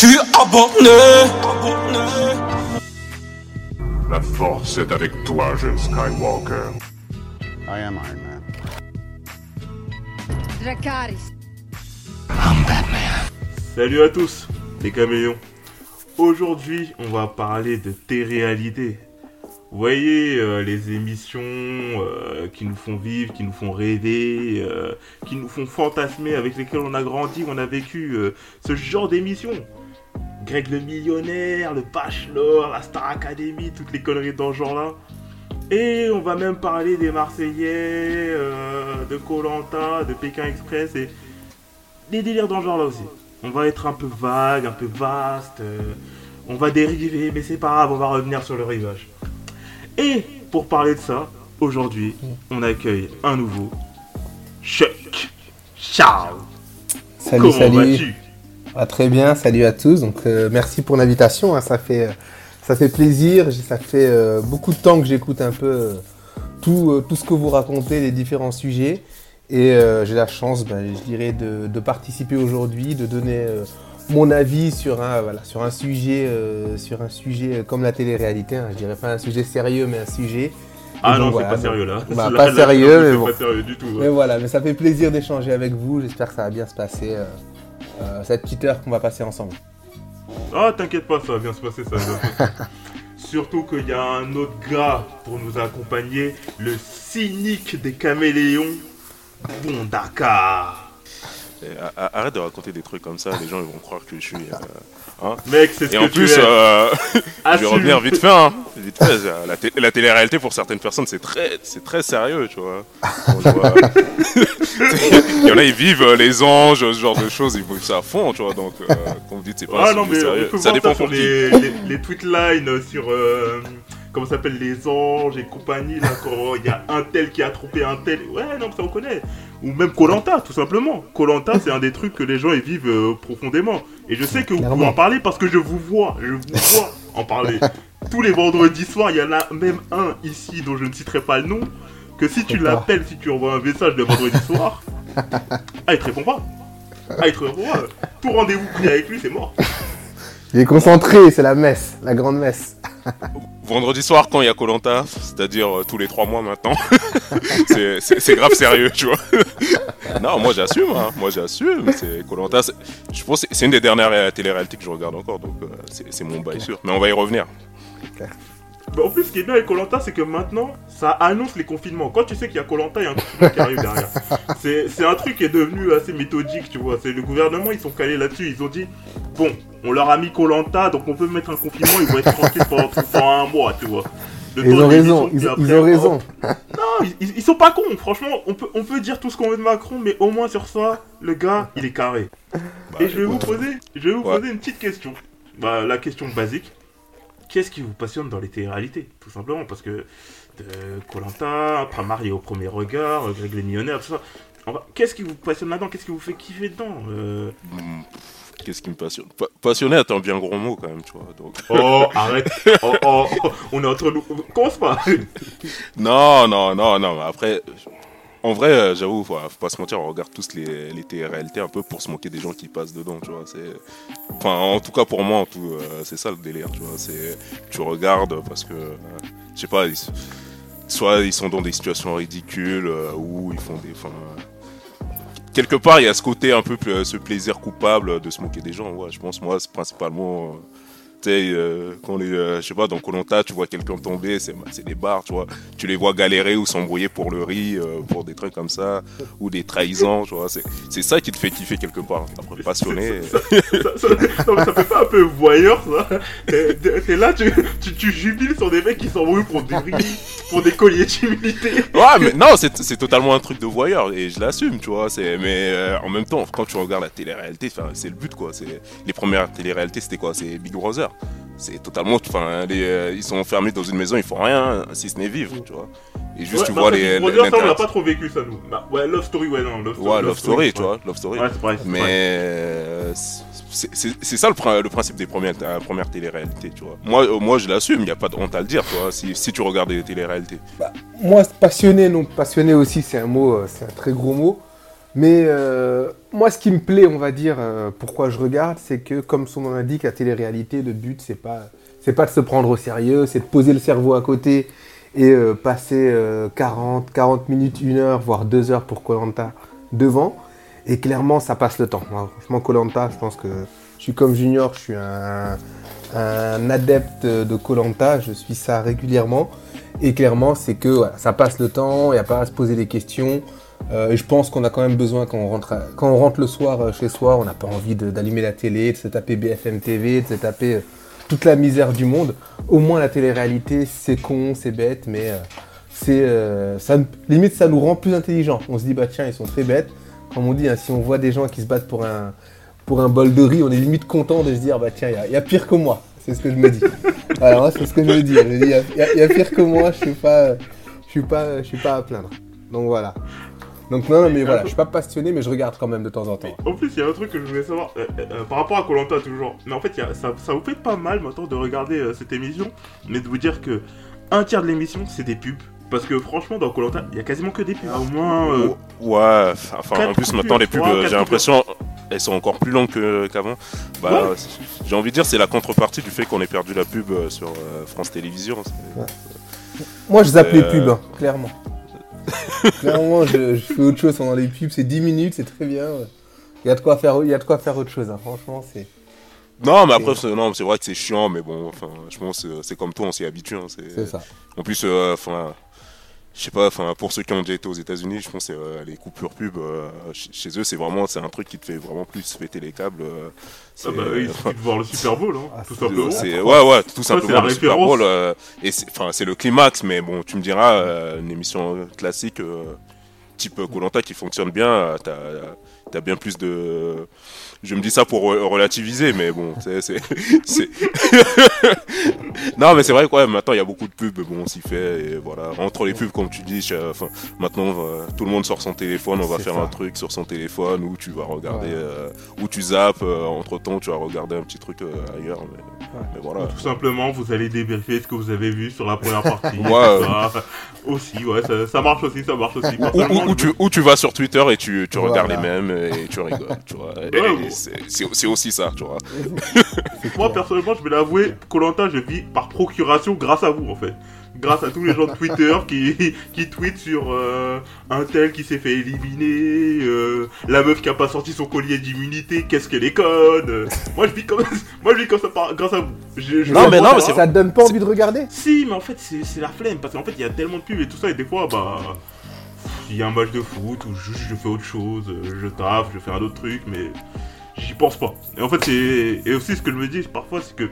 suis abonné. La force est avec toi, jeune Skywalker. I am Iron Man. Dracaris. Salut à tous, les caméléons. Aujourd'hui, on va parler de télé-réalité. Vous voyez, euh, les émissions euh, qui nous font vivre, qui nous font rêver, euh, qui nous font fantasmer, avec lesquelles on a grandi, on a vécu euh, ce genre d'émissions. Greg le millionnaire, le Bachelor, la Star Academy, toutes les conneries dans ce genre-là. Et on va même parler des Marseillais, euh, de Colanta, de Pékin Express et des délires dans ce genre-là aussi. On va être un peu vague, un peu vaste, euh, on va dériver, mais c'est pas grave, on va revenir sur le rivage. Et pour parler de ça, aujourd'hui, on accueille un nouveau Chuck. Ciao Salut, Comment salut. Ah, très bien, salut à tous. Donc, euh, merci pour l'invitation. hein, ça fait, euh, ça fait plaisir. Ça fait euh, beaucoup de temps que j'écoute un peu euh, tout, tout ce que vous racontez, les différents sujets. Et j'ai la chance, ben, je dirais, de, de participer aujourd'hui, de donner mon avis sur un, voilà, sur un sujet, sur un sujet comme la télé-réalité. hein. Je dirais pas un sujet sérieux, mais un sujet. Ah non, c'est pas sérieux là. Bah, Là, pas là, sérieux, mais bon. pas sérieux du tout. ouais. Mais voilà, mais ça fait plaisir d'échanger avec vous. J'espère que ça va bien se passer euh, cette petite heure qu'on va passer ensemble. Ah, t'inquiète pas, ça va bien se passer, ça va bien se passer. Surtout qu'il y a un autre gars pour nous accompagner, le cynique des caméléons, Bon Dakar. Eh, Arrête de raconter des trucs comme ça, les gens ils vont croire que je suis. euh, hein. Mec, c'est ce Et que en tu plus, es. euh, je vais revenir vite fait. Hein. Vite fait euh, la, té- la télé-réalité pour certaines personnes c'est très, c'est très sérieux, tu vois. Il y en a ils vivent euh, les anges, ce genre de choses, ils vivent ça à fond, tu vois. Donc, euh, quand vous dites c'est pas Ah non, mais sérieux, ça dépend pour les, les, les tweet lines sur. Euh, comment ça s'appelle Les anges et compagnie, là, quand il y a un tel qui a trompé un tel. Ouais, non, mais ça on connaît. Ou même Colanta, tout simplement. Colanta, c'est un des trucs que les gens ils vivent euh, profondément. Et je sais que vous pouvez en parler parce que je vous vois. Je vous vois en parler. Tous les vendredis soirs, il y en a même un ici dont je ne citerai pas le nom. Que si tu l'appelles, si tu envoies un message le vendredi soir, ah, il te répond pas. Ah, il te répond pas. Tout rendez-vous pris avec lui, c'est mort. Il est concentré, c'est la messe, la grande messe. Vendredi soir, quand il y a Colanta, c'est-à-dire euh, tous les trois mois maintenant, c'est grave sérieux, tu vois. non, moi j'assume, hein. moi j'assume. C'est Colanta, je pense c'est une des dernières euh, télé-réalités que je regarde encore, donc euh, c'est mon bail sûr. Mais on va y revenir. Bah, en plus, ce qui est bien avec Colanta, c'est que maintenant, ça annonce les confinements. Quand tu sais qu'il y a Colanta, il y a un confinement qui arrive derrière. C'est c'est un truc qui est devenu assez méthodique, tu vois. C'est le gouvernement, ils sont calés là-dessus. Ils ont dit, bon, on leur a mis Colanta, donc on peut mettre un confinement, ils vont être tranquilles pendant, pendant un mois, tu vois. Le Ils ont raison, ils, après, ils ont raison. Non, ils, sont pas cons, franchement. On peut, on peut dire tout ce qu'on veut de Macron, mais au moins sur ça, le gars, il est carré. Bah, Et je vais vous poser, je vais vous Ouais. poser une petite question. Bah, la question basique. Qu'est-ce qui vous passionne dans les téléréalités Tout simplement, parce que Colanta, après marié au premier regard, euh, Greg les millionnaires, tout ça. Qu'est-ce qui vous passionne là-dedans? Qu'est-ce qui vous fait kiffer dedans Euh, hmm, Qu'est-ce qui me passionne? Pa- Passionné est un bien gros mot quand même, tu vois. Donc... Oh, arrête oh, oh, oh, On est entre nous. Commence pas Non, non, non, non, mais après, en vrai, euh, j'avoue, faut, faut pas se mentir, on regarde tous les, les télé-réalités un peu pour se moquer des gens qui passent dedans, tu vois. Enfin, en tout cas pour moi, en tout, euh, c'est ça le délire, tu vois. Tu regardes parce que, euh, je sais pas, ils, soit ils sont dans des situations ridicules euh, ou ils font des, enfin, quelque part, il y a ce côté un peu, euh, ce plaisir coupable de se moquer des gens. Ouais, je pense, moi, c'est principalement. Euh, sais, euh, quand est, euh, je sais pas, dans Colanta, tu vois quelqu'un tomber, c'est c'est des bars, tu vois. Tu les vois galérer ou s'embrouiller pour le riz, euh, pour des trucs comme ça, ou des trahisons, tu vois. C'est c'est ça qui te fait kiffer quelque part. Après, passionné. ça, ça- non, mais ça fait pas un peu voyeur ça T'es là, tu, tu, tu jubiles sur des mecs qui s'embrouillent pour riz, pour des colliers d'humilité. Ouais, mais non, c'est c'est totalement un truc de voyeur et je l'assume, tu vois. c'est- Mais en même temps, quand tu regardes la télé-réalité, c'est le but, quoi. c'est- Les premières télé-réalités, c'était quoi? C'est Big Brother. C'est totalement. Enfin, les, euh, ils sont enfermés dans une maison, ils font rien, si ce n'est vivre, tu vois. Et juste, Ouais, tu bah, vois les. Ça, on l'interaction. pas trop vécu ça nous. Bah, ouais, Love Story, ouais, non. Love Story, Ouais, Love Story, tu ouais. vois. Love Story. Ouais, c'est c'est Mais euh, c'est- ça le, le principe des premières, euh, premières télé-réalités, tu vois. Moi, euh, moi je l'assume, il n'y a pas de honte à le dire, tu vois, si, si tu regardes des télé-réalités. Moi, passionné, non, passionné aussi, c'est un mot, c'est un très gros mot. Mais euh, moi, ce qui me plaît, on va dire, euh, pourquoi je regarde, c'est que, comme son nom l'indique, la télé-réalité, le but, c'est pas, c'est pas de se prendre au sérieux, c'est de poser le cerveau à côté et euh, passer euh, 40, 40 minutes, 1 heure, voire 2 heures pour Colanta devant. Et clairement, ça passe le temps. Moi, franchement, Colanta, je pense que je suis comme Junior, je suis un, adepte de Colanta, je suis ça régulièrement. Et clairement, c'est que ça passe le temps, il n'y a pas à se poser des questions. Euh, et je pense qu'on a quand même besoin, quand on rentre, à- quand on rentre le soir euh, chez soi, on n'a pas envie de- d'allumer la télé, de se taper BFM TV, de se taper euh, toute la misère du monde. Au moins, la télé-réalité, c'est con, c'est bête, mais c'est, ça, limite, ça nous rend plus intelligents. On se dit, bah tiens, ils sont très bêtes. Comme on dit, hein, si on voit des gens qui se battent pour un, pour un bol de riz, on est limite content de se dire, bah tiens, il y a- il y, a pire que moi. C'est ce que je me dis. Alors, c'est ce que je me dis. Y y, il y a pire que moi, je suis pas, je suis pas, je suis pas à plaindre. Donc voilà. Donc non, non, mais voilà, je suis pas passionné, mais je regarde quand même de temps en temps. Mais en plus, il y a un truc que je voulais savoir euh, euh, par rapport à Colanta toujours. Mais en fait, il y a- ça, ça vous fait pas mal maintenant de regarder euh, cette émission, mais de vous dire que un tiers de l'émission c'est des pubs. Parce que franchement, dans Colanta, il y a quasiment que des pubs. Au moins. euh, Ouais, enfin en plus maintenant les pubs, euh, j'ai l'impression elles sont encore plus longues qu'avant. Bah, Ouais. euh, j'ai envie de dire c'est la contrepartie du fait qu'on ait perdu la pub euh, sur euh, France Télévisions. Moi, je zappe les Euh, pubs, hein, clairement. clairement, je, je fais autre chose pendant les pubs. C'est 10 minutes, c'est très bien. Il y a de quoi faire, il y a de quoi faire autre chose. hein. Franchement, c'est. Non, mais après c'est non, c'est vrai que c'est chiant, mais bon, enfin, je pense euh, c'est comme toi, on s'y habitue. hein, c'est- ça. En plus, euh, enfin, je sais pas, enfin, pour ceux qui ont déjà été aux États-Unis, je pense que euh, les coupures pub euh, ch- chez eux, c'est vraiment, c'est un truc qui te fait vraiment plus péter les câbles. euh, c'est- ah bah, il suffit de voir le Super Bowl, hein, Ah, tout simplement. C'est ouais ouais tout simplement le Super. Bowl euh, et c'est enfin c'est le climax mais bon tu me diras euh, une émission classique euh, type Colanta qui fonctionne bien euh, t'as t'as bien plus de je me dis ça pour re- relativiser mais bon c'est c'est c'est- non mais c'est vrai quoi maintenant il y a beaucoup de pubs bon on s'y fait et voilà entre les pubs comme tu dis je- enfin maintenant euh, tout le monde sort son téléphone on va faire ça. un truc sur son téléphone ou tu vas regarder Ouais. euh, ou tu zappes entre temps tu vas regarder un petit truc euh, ailleurs mais, mais voilà Tout simplement, vous allez débriefer ce que vous avez vu sur la première partie. Ouais. tout ça. Aussi, ouais, ça, ça marche aussi, ça marche aussi. Ou, tu, ou tu vas sur Twitter et tu, tu Voilà. regardes les mêmes et tu rigoles, tu vois. C'est- aussi ça, tu vois. Moi, personnellement, je vais l'avouer, Colanta, je vis par procuration grâce à vous, en fait. Grâce à tous les gens de Twitter qui, qui tweetent sur euh, un tel qui s'est fait éliminer, euh, la meuf qui a pas sorti son collier d'immunité, qu'est-ce qu'elle est conne. Moi, je vis comme, moi, je vis comme ça par- grâce à vous. Je- je- Non, mais non, mais ça- c'est Ça te donne pas envie de regarder? Si, mais en fait, c'est c'est la flemme, parce qu'en fait, il y a tellement de pubs et tout ça, et des fois, bah. Il y a un match de foot ou juste je fais autre chose, euh, je taffe, je fais un autre truc, mais j'y pense pas. Et en fait, c'est. Et aussi, ce que je me dis parfois, c'est que.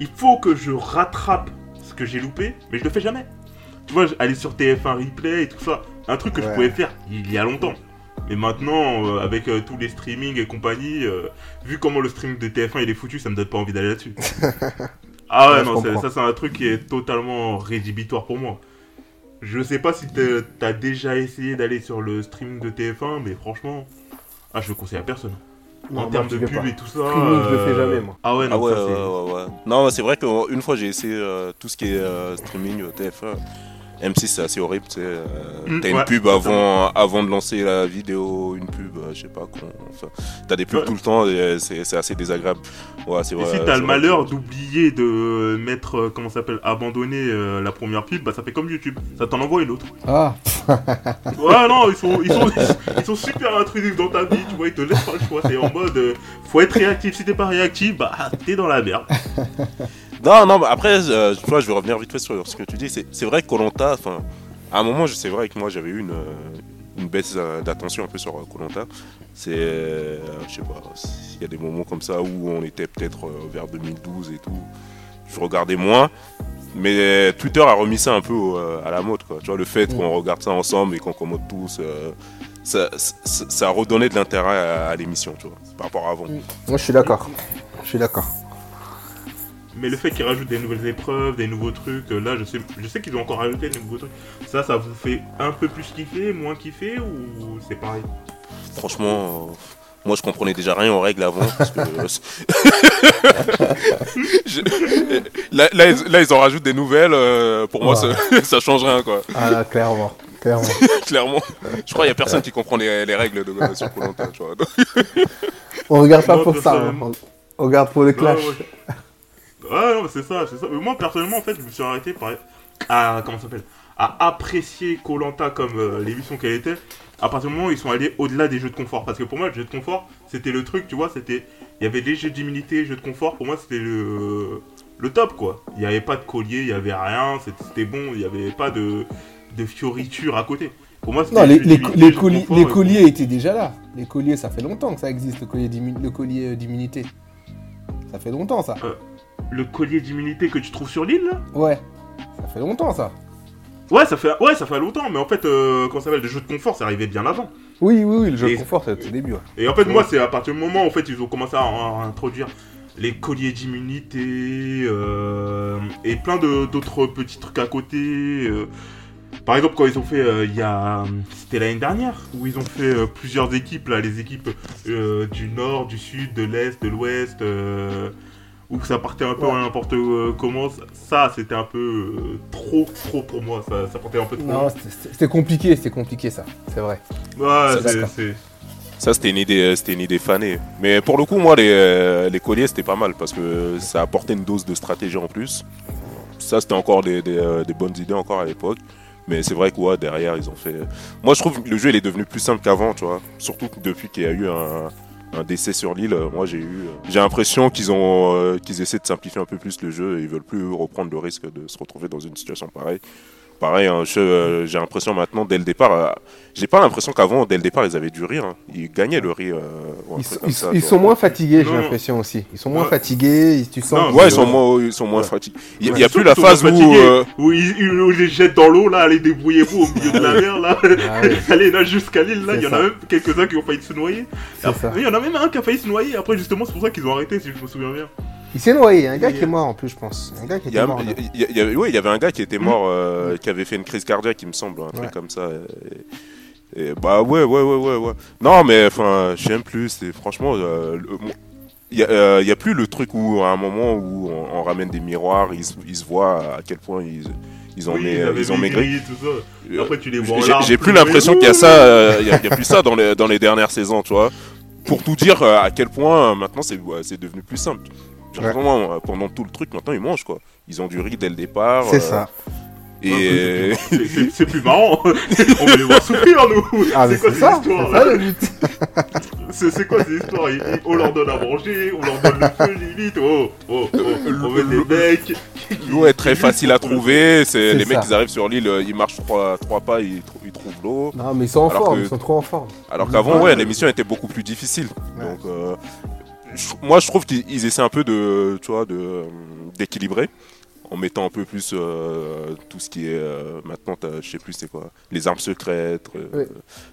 Il faut que je rattrape ce que j'ai loupé, mais je le fais jamais. Tu vois, aller sur TF1 replay et tout ça, un truc que je pouvais faire il y a longtemps. Mais maintenant, euh, avec euh, tous les streamings et compagnie, euh, vu comment le streaming de TF1 il est foutu, ça me donne pas envie d'aller là-dessus. ah ouais, Ouais, non, ça c'est un truc qui est totalement rédhibitoire pour moi. Je sais pas si t'as déjà essayé d'aller sur le streaming de TF1, mais franchement, ah, je le conseille à personne. Non, en termes de pub pas. et tout ça. euh, je le fais jamais, moi. Ah ouais, non, Ah ouais, ça, c'est- ouais, ouais, ouais. Non, c'est vrai qu'une fois j'ai essayé euh, tout ce qui est euh, streaming euh, TF1. M6 c'est assez horrible, tu sais. euh, Mm, t'as une ouais, pub avant, avant de lancer la vidéo, une pub, euh, je sais pas quoi. Enfin, t'as des pubs Ouais. tout le temps et euh, c'est assez désagréable. Ouais, c'est Et vrai. si c'est t'as le malheur d'oublier de mettre, comment ça s'appelle, abandonner euh, la première pub, bah ça fait comme YouTube, ça t'en envoie une autre. Ah, Ouais, non, ils sont, ils, sont, ils sont super intrusifs dans ta vie, tu vois, ils te laissent pas le choix. C'est en mode, euh, faut être réactif. Si t'es pas réactif, bah t'es dans la merde. Non, non, mais après, euh, tu vois, je vais revenir vite fait sur ce que tu dis. C'est vrai que Colanta, enfin, à un moment, c'est vrai que moi, j'avais eu une, euh, baisse euh, d'attention un peu sur Colanta. C'est, euh, je sais pas, il y a des moments comme ça où on était peut-être vers 2012 et tout. Je regardais moins. Mais Twitter a remis ça un peu à la mode, quoi. Tu vois, le fait qu'on regarde ça ensemble et qu'on commente tous, ça, ça, ça de l'intérêt à, à l'émission, tu vois, par rapport à avant. moi je suis d'accord. Je suis d'accord. Mais le fait qu'ils rajoutent des nouvelles épreuves, des nouveaux trucs, euh, là, je sais, je sais qu'ils ont encore rajouté des nouveaux trucs. Ça, ça vous fait un peu plus kiffer, moins kiffer, ou c'est pareil? Franchement, euh, moi je comprenais déjà rien aux règles avant. Parce que, euh, Je- là, là, ils, là, ils en rajoutent des nouvelles. euh, pour moi, ça, ça change rien quoi. Ah là, clairement. Clairement. Clairement. Je crois qu'il y a personne qui comprend les, les règles de euh, sur Koh-Lanta, tu vois. Donc, On regarde pas Moi, pour ça, hein. on on regarde pour le clash. Ouais, ouais. Ouais, non, mais c'est ça, c'est ça. Mais moi, personnellement, en fait, je me suis arrêté par... à, comment ça s'appelle? À apprécier Colanta comme euh, l'émission qu'elle était à partir du moment où ils sont allés au-delà des jeux de confort. Parce que pour moi, le jeu de confort, c'était le truc, tu vois, c'était... Il y avait les jeux d'immunité, jeux de confort, pour moi, c'était le... le top, quoi. Il n'y avait pas de collier, il n'y avait rien, c'était bon, il n'y avait pas de... de fioritures à côté. Pour moi, c'était Non, les, les, les colliers, confort, les colliers étaient déjà là. Les colliers, ça fait longtemps que ça existe, le collier euh, d'immunité. Ça fait longtemps, ça. Le collier d'immunité que tu trouves sur l'île, Ouais. Ça fait longtemps, ça. Ouais, ça fait, ouais, ça fait longtemps, mais en fait, euh, comment ça s'appelle, les jeux de confort, ça arrivait bien avant. Oui, oui, oui, le jeu Et- de confort, c'est au début. ouais. Et en fait, moi, c'est à partir du moment où en fait, ils ont commencé à, à introduire les colliers d'immunité euh, et plein d'autres petits trucs à côté. euh. par exemple, quand ils ont fait, euh, il y a, c'était l'année dernière, où ils ont fait euh, plusieurs équipes, là, les équipes euh, du nord, du sud, de l'est, de l'ouest, euh, où ça partait un peu Ouais. à n'importe euh, comment. Ça, c'était un peu euh, trop, trop pour moi. Ça, ça partait un peu trop. Non, c'était- compliqué, c'était compliqué, ça. C'est vrai. Ouais, C'est. Ça, c'était une idée, c'était une idée fanée. Mais pour le coup, moi, les, euh, les colliers, c'était pas mal parce que ça apportait une dose de stratégie en plus. Ça, c'était encore des, des, des bonnes idées encore à l'époque. Mais c'est vrai que ouais, derrière, ils ont fait. Moi, je trouve que le jeu, il est devenu plus simple qu'avant, tu vois. Surtout que depuis qu'il y a eu un, un décès sur l'île, euh, moi, j'ai eu. euh, J'ai l'impression qu'ils ont, euh, qu'ils essaient de simplifier un peu plus le jeu. Et ils veulent plus reprendre le risque de se retrouver dans une situation pareille. Pareil, hein, je- euh, j'ai l'impression maintenant, dès le départ, euh, j'ai pas l'impression qu'avant, dès le départ, ils avaient du rire. hein. Ils gagnaient le rire. euh, Ils, sont- ils- ça, ils tu sont moins fatigués, j'ai l'impression aussi. Ils sont moins Ouais. fatigués, ils- tu sens. Non, Ouais, ils sont moins, ils sont moins Ouais. fatigués. Il y a, Ouais, il y a c'est plus la phase où. euh, Où ils, ils- où ils les jettent dans l'eau, là, allez débrouillez-vous au milieu de la mer, là. Ah allez là jusqu'à l'île, là, il y en a même quelques-uns qui ont failli se noyer. Il y en a même un qui a failli se noyer, après justement c'est pour ça qu'ils ont arrêté, si je me souviens bien. Il s'est noyé, il y a un gars qui est mort en plus, je pense. Un gars qui il y, a- était mort. il y a- il y a- ouais, il y avait un gars qui était mort, euh, qui avait fait une crise cardiaque, il me semble, un truc Ouais. comme ça. Et, et bah ouais, ouais, ouais, ouais, ouais. Non, mais enfin, je sais même plus. C'est franchement, euh, le- il y, a, euh, a plus le truc où à un moment où on, on ramène des miroirs, ils, se- ils se voient à quel point ils, ils ont, oui, ils, ils ont maigri. maigri, tout ça. Et après tu les vois J'ai plus l'impression qu'il y a ça, euh, il y, a- il y a plus ça dans les, dans les dernières saisons, tu vois. Pour tout dire euh, à quel point maintenant c'est ouais, c'est devenu plus simple. J'ai Ouais. euh, pendant tout le truc, maintenant ils mangent quoi. Ils ont du riz dès le départ. C'est euh, ça. Et C'est- plus marrant, on veut les voir souffrir nous Ah, C'est quoi c'est ces ça, c'est histoires ça là le but. C'est quoi ces histoires Ils- ils- On leur donne à manger, on leur donne le feu limite, oh, oh, oh, on met des mecs l'eau est très facile à trouver. C'est les mecs ça. ils arrivent sur l'île, euh, ils marchent trois, trois pas, ils, ils trouvent l'eau. Non, mais ils sont en Alors forme, que- ils sont trop en forme. Alors qu'avant, ouais, l'émission était beaucoup plus difficile. Ouais. Donc, euh, moi, je trouve qu'ils ils essaient un peu de, tu vois, de d'équilibrer en mettant un peu plus euh, tout ce qui est euh, maintenant, je sais plus c'est quoi, les armes secrètes, euh, Oui.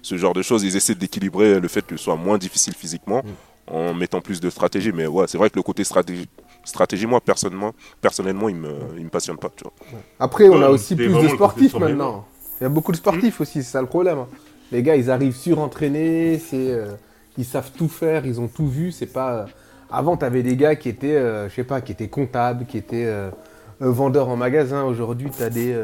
ce genre de choses. Ils essaient d'équilibrer le fait que ce soit moins difficile physiquement Mm. en mettant plus de stratégie. Mais ouais, c'est vrai que le côté stratégie, stratégie moi personnellement, personnellement, il me, il me passionne pas. Tu vois. Après, on a aussi plus de sportifs maintenant. Il y a beaucoup de sportifs aussi, c'est ça le problème. hein. Les gars, ils arrivent surentraînés, c'est, euh, ils savent tout faire, ils ont tout vu. C'est pas. Avant, t'avais des gars qui étaient, euh, pas, qui étaient comptables, qui étaient euh, euh, vendeurs en magasin. Aujourd'hui, t'as des,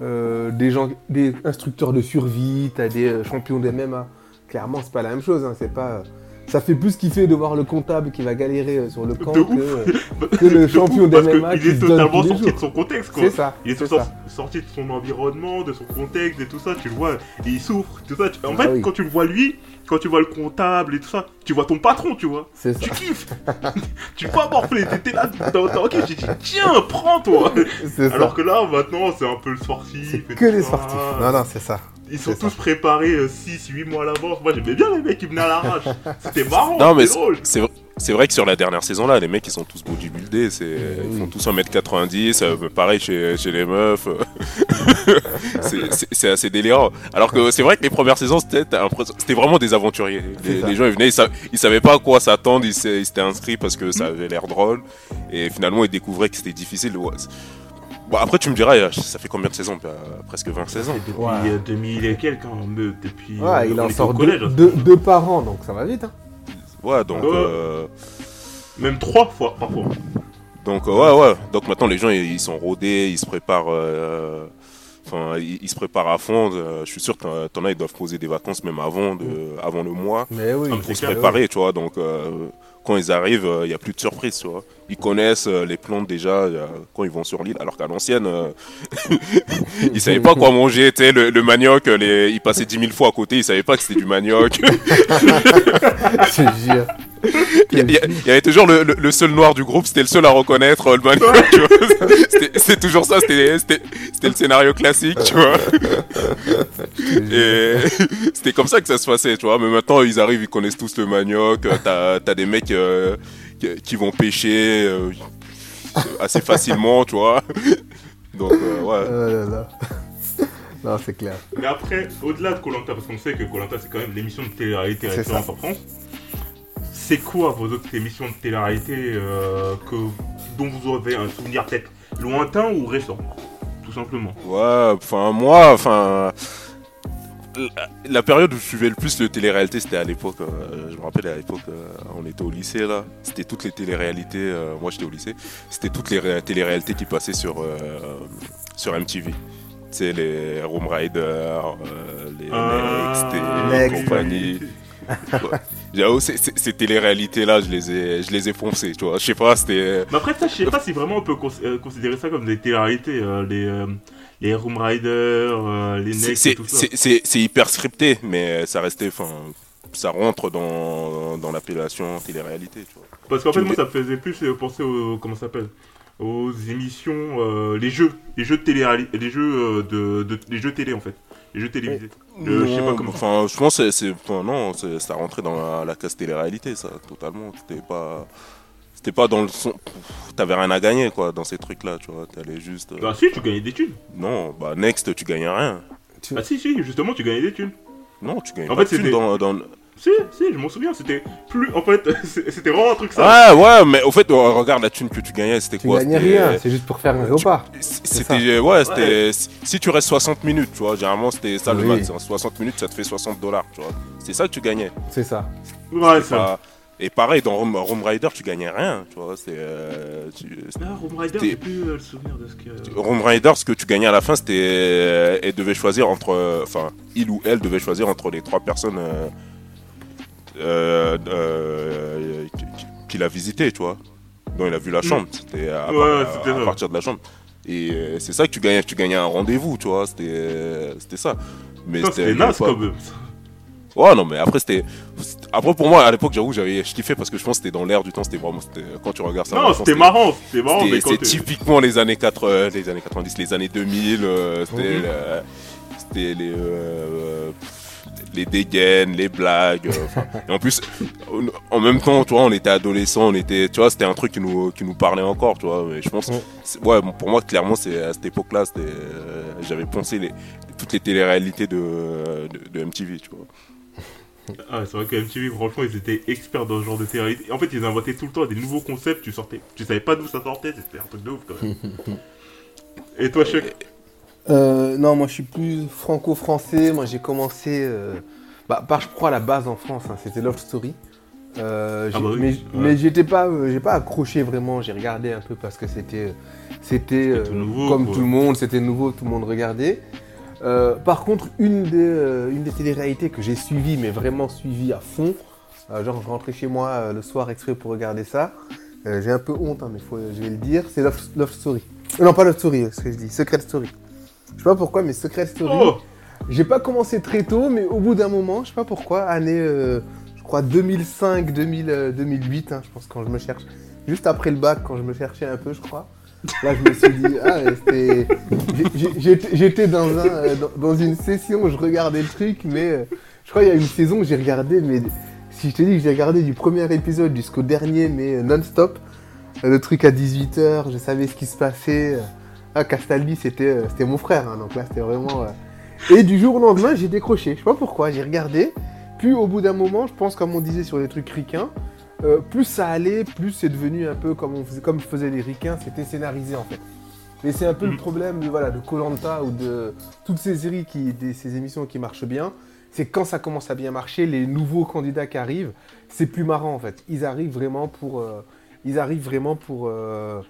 des gens, des instructeurs de survie, t'as des champions de MMA. Clairement, c'est pas la même chose. hein, C'est pas. Ça fait plus kiffer de voir le comptable qui va galérer euh, sur le camp que, ouf. que le De champion d'MMA qu'il qui est se donne totalement les sorti jours. de son contexte quoi C'est ça. Il est ça. sorti de son environnement, de son contexte et tout ça, tu le vois, et il souffre, tout ça. En Ah fait, oui. quand tu le vois lui, quand tu vois le comptable et tout ça, tu vois ton patron, tu vois. C'est ça. Tu kiffes Tu pas morfler, t'es là, t'as- ok, j'ai dit tiens, prends toi C'est ça. Alors que là, maintenant, c'est un peu le sportif. C'est que les ça. sportifs. Non, non, c'est ça. Ils sont tous préparés 6-8 mois à l'avance. Moi, j'aimais bien les mecs qui venaient à l'arrache. C'était marrant, Non, mais drôle. C'est vrai, c'est vrai que sur la dernière saison là, les mecs ils sont tous bodybuildés, c'est ils font tous 1m90, euh, pareil chez, chez les meufs. euh. c'est- c'est c'est assez délirant. Alors que c'est vrai que les premières saisons c'était vraiment des aventuriers. Les, gens ils venaient, ils, sa- ils savaient pas à quoi s'attendre, ils s'é- ils s'étaient inscrits parce que ça avait l'air drôle et finalement ils découvraient que c'était difficile. Ouais, c'est- Bon après tu me diras, euh, ça fait combien de saisons? Bah, Presque 20 saisons. Depuis Ouais. euh, 2000 et quelques, hein, mais depuis. Ouais, euh, il en sort deux, hein. deux- deux par an, donc ça va vite. Hein. Ouais donc Ouais. euh, Même trois fois parfois. Donc euh, ouais ouais, donc maintenant les gens ils, ils sont rodés, ils se préparent euh, Enfin, ils, ils se préparent à fond. euh, je suis sûr que t'en- as, ils doivent poser des vacances même avant, de, avant le mois Mais oui. Pour se préparer, tu vois. Donc, euh, quand ils arrivent, il n'y a plus de surprise, tu vois. Ils connaissent euh, les plantes déjà euh, quand ils vont sur l'île, alors qu'à l'ancienne, euh, ils savaient pas quoi manger, tu sais, le, le manioc, les, ils passaient 10 000 fois à côté, ils savaient pas que c'était du manioc. Te jure. Il y, avait toujours le, le- le seul noir du groupe, c'était le seul à reconnaître le manioc. C'était- toujours ça, c'était le scénario classique, tu vois. Et c'était comme ça que ça se passait, tu vois. Mais maintenant, ils arrivent, ils connaissent tous le manioc. T'as as des mecs euh, qui, vont pêcher euh, assez facilement, tu vois. Donc, euh, ouais. Oh là là. Non, c'est clair. Mais après, au-delà de Colanta, parce qu'on sait que Colanta c'est quand même l'émission de télé-réalité C'est référence en France. C'est quoi vos autres émissions de télé-réalité euh, que, dont vous avez un souvenir peut-être lointain ou récent Tout simplement? Ouais, enfin, moi, enfin. La, la période où je suivais le plus le télé-réalité, c'était à l'époque, euh, je me rappelle à l'époque, euh, on était au lycée là, c'était toutes les télé-réalités, euh, moi j'étais au lycée, c'était toutes les ré- télé-réalités qui passaient sur, euh, sur MTV. Tu sais, les Room Rider, euh, les Ah, Next Next. et compagnie. Ouais. Ces- ces ces télé-réalités-là, je les ai, je les ai foncées, tu vois. Je sais pas, c'était. Mais après, ça, je sais pas si vraiment on peut cons- euh, considérer ça comme des télé-réalités. euh, les, euh, les Room Riders, euh, les C'est et tout ça. c'est- hyper scripté, mais ça restait, enfin, ça rentre dans, dans l'appellation télé-réalité, tu vois. Parce qu'en fait, moi, ça me faisait plus euh, penser aux. Comment ça s'appelle Aux émissions. euh, les jeux. Les jeux de télé Les jeux, euh, de, de- Les jeux télé, en fait. Les jeux télévisés. Euh, je sais pas Non, comment. Enfin, je pense que c'est, non, ça rentrait dans la, la case télé-réalité, ça, totalement. C'était pas, c'était pas dans le son. T'avais rien à gagner, quoi, dans ces trucs-là, tu vois. T'allais juste. euh, Bah, si, tu gagnais des thunes. Non, bah, Next, tu gagnais rien. Ah, si, si, justement, tu gagnais des thunes. Non, tu gagnais En pas fait, de thunes c'était- dans, dans... Si, si, je m'en souviens. C'était plus. En fait, c'était vraiment un truc ça. Ah ouais, mais au fait, euh, regarde la thune que tu gagnais, c'était Tu quoi? gagnais C'était- rien, c'est juste pour faire un repas. C'était ouais, c'était si- si tu restes 60 minutes, tu vois, généralement c'était ça le Oui. max, hein. 60 minutes ça te fait 60 dollars, tu vois. C'est ça que tu gagnais. C'est ça. Ouais, C'est ça. pas- Et pareil dans Room Rider, tu gagnais rien, tu vois, c'est euh, Ah, Room Rider, j'ai plus euh, le souvenir de ce que. Room Rider, ce que tu gagnais à la fin, c'était euh, elle devait choisir entre enfin, il ou elle devait choisir entre les trois personnes qui- qui- qu'il a visité, tu vois. dont il a vu la chambre, c'était à, Mm. Ouais, à- c'était à partir de la chambre. Et c'est ça que tu gagnais, tu gagnais un rendez-vous, tu vois, c'était c'était ça. Mais C'était naze quand même. Ouais, non, mais après, c'était. Après, pour moi, à l'époque, j'avoue, j'avais je kiffais parce que je pense que c'était dans l'air du temps, c'était vraiment. Quand tu regardes ça. Non, c'était marrant, c'était marrant, C'était typiquement les années, 80, les années 90, les années 2000. euh, c'était Mhm. c'était les. euh, les dégaines, les blagues. euh, et en plus, en même temps, tu vois, on était adolescents, on était, tu vois, c'était un truc qui nous, qui nous parlait encore, tu vois. Mais je pense, Ouais. pour moi, clairement, c'est à cette époque-là, euh, j'avais pensé les, toutes les téléréalités de, de, de MTV, tu vois. Ah, c'est vrai que MTV, franchement, ils étaient experts dans ce genre de télé. En fait, ils inventaient tout le temps des nouveaux concepts, tu sortais. Tu savais pas d'où ça sortait, c'était un truc de ouf quand même. Et toi, Chuck Euh, non, moi je suis plus franco-français. Moi j'ai commencé euh, bah, par, je crois, la base en France, hein, c'était Love Story. Euh, Ah bah oui, mais ouais. mais j'étais pas, euh, j'ai pas accroché vraiment. J'ai regardé un peu parce que c'était, c'était euh, comme quoi. tout le monde, c'était nouveau, tout le monde regardait. Euh, par contre, une des, euh, une des téléréalités que j'ai suivies, mais vraiment suivies à fond, euh, genre je rentrais chez moi euh, le soir exprès pour regarder ça. J'ai un peu honte, hein, mais faut, je vais le dire, c'est Love, Love Story. Non, pas Love Story, ce que je dis, Secret Story. Je sais pas pourquoi, mais Secret Story. Oh J'ai pas commencé très tôt, mais au bout d'un moment, je sais pas pourquoi, année, je crois 2005, 2000, euh, 2008, hein, je pense quand je me cherche, juste après le bac, quand je me cherchais un peu, je crois. Là, je me suis dit, ah, c'était, j'étais- dans un, euh, dans, une session où je regardais le truc, mais euh, je crois qu'il y a une saison où j'ai regardé, mais si je te dis que j'ai regardé du premier épisode jusqu'au dernier, mais euh, non-stop, le truc à 18h, je savais ce qui se passait. Ah, Castaldi, c'était mon frère, hein, donc là, c'était vraiment. Et du jour au lendemain, j'ai décroché. Je sais pas pourquoi, j'ai regardé. Puis au bout d'un moment, je pense, comme on disait sur les trucs ricains, euh, plus ça allait, plus c'est devenu un peu comme on faisait, comme faisaient les ricains, c'était scénarisé en fait. Et c'est un peu le Mhm. problème de voilà de Colanta ou de toutes ces séries qui, des- ces émissions qui marchent bien, c'est quand ça commence à bien marcher, les nouveaux candidats qui arrivent, c'est plus marrant en fait. Ils arrivent vraiment pour, euh, ils arrivent vraiment pour, euh,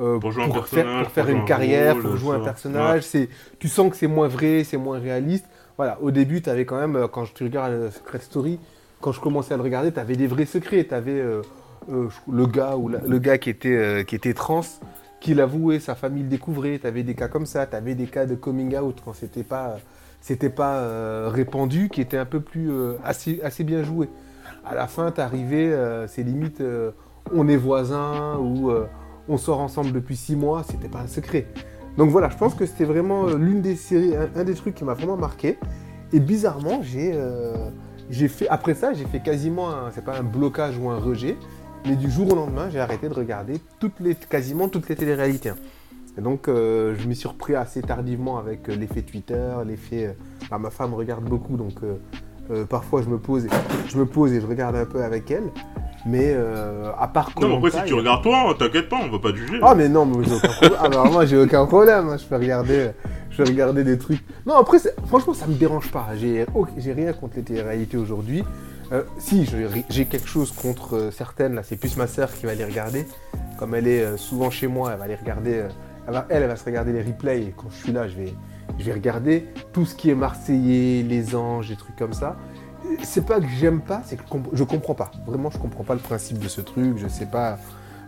euh, Pour jouer un faire, personnage, pour faire pour jouer une un carrière, rôle, pour jouer un personnage. C'est, tu sens que c'est moins vrai, c'est moins réaliste. Voilà, au début, tu avais quand même, euh, quand tu regardes euh, Secret Story, quand je commençais à le regarder, tu avais des vrais secrets. Tu avais le gars ou le gars qui était, euh, qui était trans, qui l'avouait, sa famille le découvrait. Tu avais des cas comme ça, tu avais des cas de coming out quand c'était pas, c'était pas euh, répandu, qui étaient un peu plus euh, assez, assez bien joués. À la fin, t'arrivais, euh, c'est limite, euh, on est voisins ou euh, on sort ensemble depuis six mois, c'était pas un secret. Donc voilà, je pense que c'était vraiment euh, l'une des séries, un, des trucs qui m'a vraiment marqué. Et bizarrement, j'ai euh, j'ai fait, après ça, j'ai fait quasiment, un, c'est pas un blocage ou un rejet, mais du jour au lendemain, j'ai arrêté de regarder toutes les, quasiment toutes les téléréalités. Et donc, euh, je m'y suis repris assez tardivement avec euh, l'effet Twitter, l'effet. euh, bah, ma femme regarde beaucoup, donc euh, parfois je me pose, et, je me pose et je regarde un peu avec elle. Mais à part Non, après, si tu regardes toi, hein, t'inquiète pas, on va pas te juger. ah mais non, mais j'ai aucun problème. Alors moi j'ai aucun problème. hein. Je peux regarder, je regarder des trucs. Non après, franchement ça me dérange pas. J'ai rien contre les téléréalités aujourd'hui. Euh, si j'ai quelque chose contre euh, certaines là, c'est plus ma sœur qui va les regarder. Comme elle est euh, souvent chez moi, elle va les regarder. elle, va, elle, va se regarder les replays. Et quand je suis là, je vais, regarder tout ce qui est marseillais, les anges, des trucs comme ça. C'est pas que j'aime pas, c'est que je comprends pas. Vraiment, je comprends pas le principe de ce truc. Je sais pas.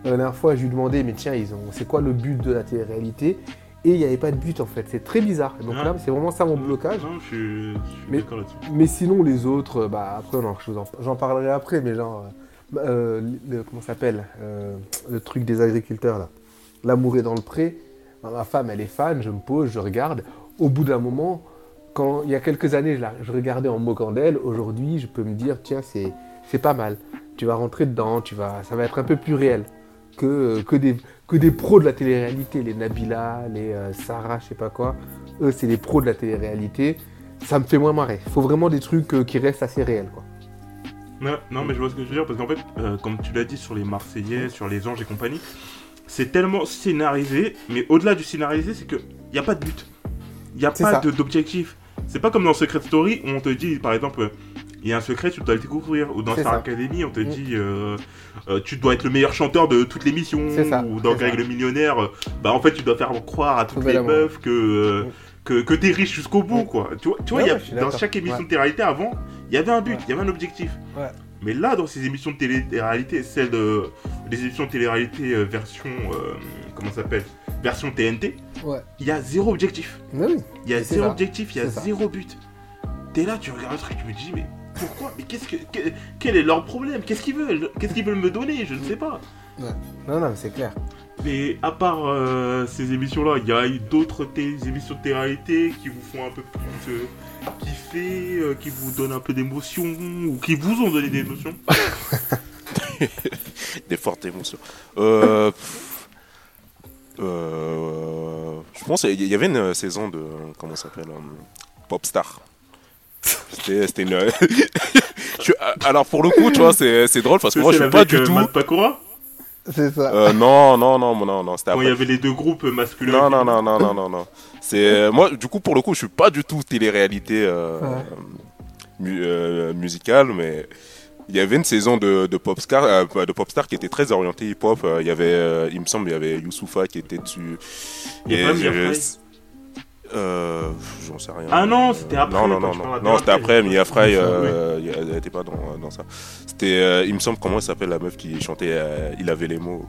La dernière fois, je lui demandais, mais tiens, ils ont, c'est quoi le but de la télé-réalité? Et il n'y avait pas de but en fait. C'est très bizarre. Donc Ouais. là, c'est vraiment ça mon blocage. Non, je suis, je suis Mais- d'accord là-dessus. Mais sinon, les autres, euh, bah après, vous en- j'en parlerai après, mais genre, euh, euh, le- comment ça s'appelle Euh, Le truc des agriculteurs là. L'amour est dans le pré. Bah, ma femme, elle est fan, je me pose, je regarde. Au bout d'un moment, quand il y a quelques années, je, la- je regardais en moquant d'elle. Aujourd'hui, je peux me dire, tiens, c'est c'est pas mal. Tu vas rentrer dedans, tu vas, ça va être un peu plus réel que, que, des, que des pros de la télé-réalité. Les Nabila, les euh, Sarah, je sais pas quoi. Eux, c'est les pros de la télé-réalité. Ça me fait moins marrer. faut vraiment des trucs euh, qui restent assez réels. Quoi. Ouais, non, mais je vois ce que je veux dire, parce qu'en fait, euh, comme tu l'as dit sur les Marseillais, sur les Anges et compagnie, c'est tellement scénarisé, mais au-delà du scénarisé, c'est qu'il n'y a pas de but. Il n'y a pas d'objectif. C'est pas comme dans Secret Story où on te dit, par exemple, euh, il y a un secret, tu dois le découvrir. Ou dans Star ça. Academy, on te Mm. dit, euh, euh, tu dois être le meilleur chanteur de toutes les missions. Ça, Ou dans Greg le millionnaire, euh, bah en fait, tu dois faire croire à toutes Trouver les meufs que, Mm. que, que t'es riche jusqu'au bout, Mm. quoi. Tu vois, tu vois, Ouais, il y a- ouais, je suis dans chaque émission Ouais. de télé-réalité avant, il y avait un but, il y avait un objectif. Mais là, dans ces émissions de télé-réalité, celles de, des émissions de télé-réalité version, comment ça s'appelle? Version TNT, il y a zéro objectif. Oui. Il y a zéro ça. objectif, il y a zéro but. T'es là, tu regardes le truc, tu me dis, mais pourquoi Mais qu'est-ce que, que- quel est leur problème? Qu'est-ce qu'ils veulent? Qu'est-ce qu'ils veulent me donner? Je ne sais pas. Non, non, mais c'est clair. Mais à part euh, ces émissions-là, il y a d'autres émissions de télé-réalité qui vous font un peu plus euh, kiffer, euh, qui vous donnent un peu d'émotion, ou qui vous ont donné des émotions. Des fortes émotions. Euh, pff, euh, je pense qu'il y avait une saison de. Comment ça s'appelle euh, Popstar. C'était c'était une. Je- alors pour le coup, tu vois, c'est c'est drôle parce que moi je suis pas du euh, tout. Matt C'est ça. Euh, non, non, non, non, non, c'était Quand il y avait les deux groupes masculins. Non, non, non, non, non, non, non. C'est moi, du coup, pour le coup, je suis pas du tout télé-réalité euh, Ouais. mu- euh, musicale, mais il y avait une saison de, de Popstar, euh, de Popstar qui était très orientée hip-hop. Euh, Il y avait, euh, il me semble, il y avait Youssoufa qui était dessus. Il y euh, j'en sais rien. Ah non, c'était après, Non, non, non, non, c'était après. Mia euh, elle elle était pas dans, dans ça. C'était, euh, il me semble, comment elle s'appelle la meuf qui chantait euh, Il avait les mots.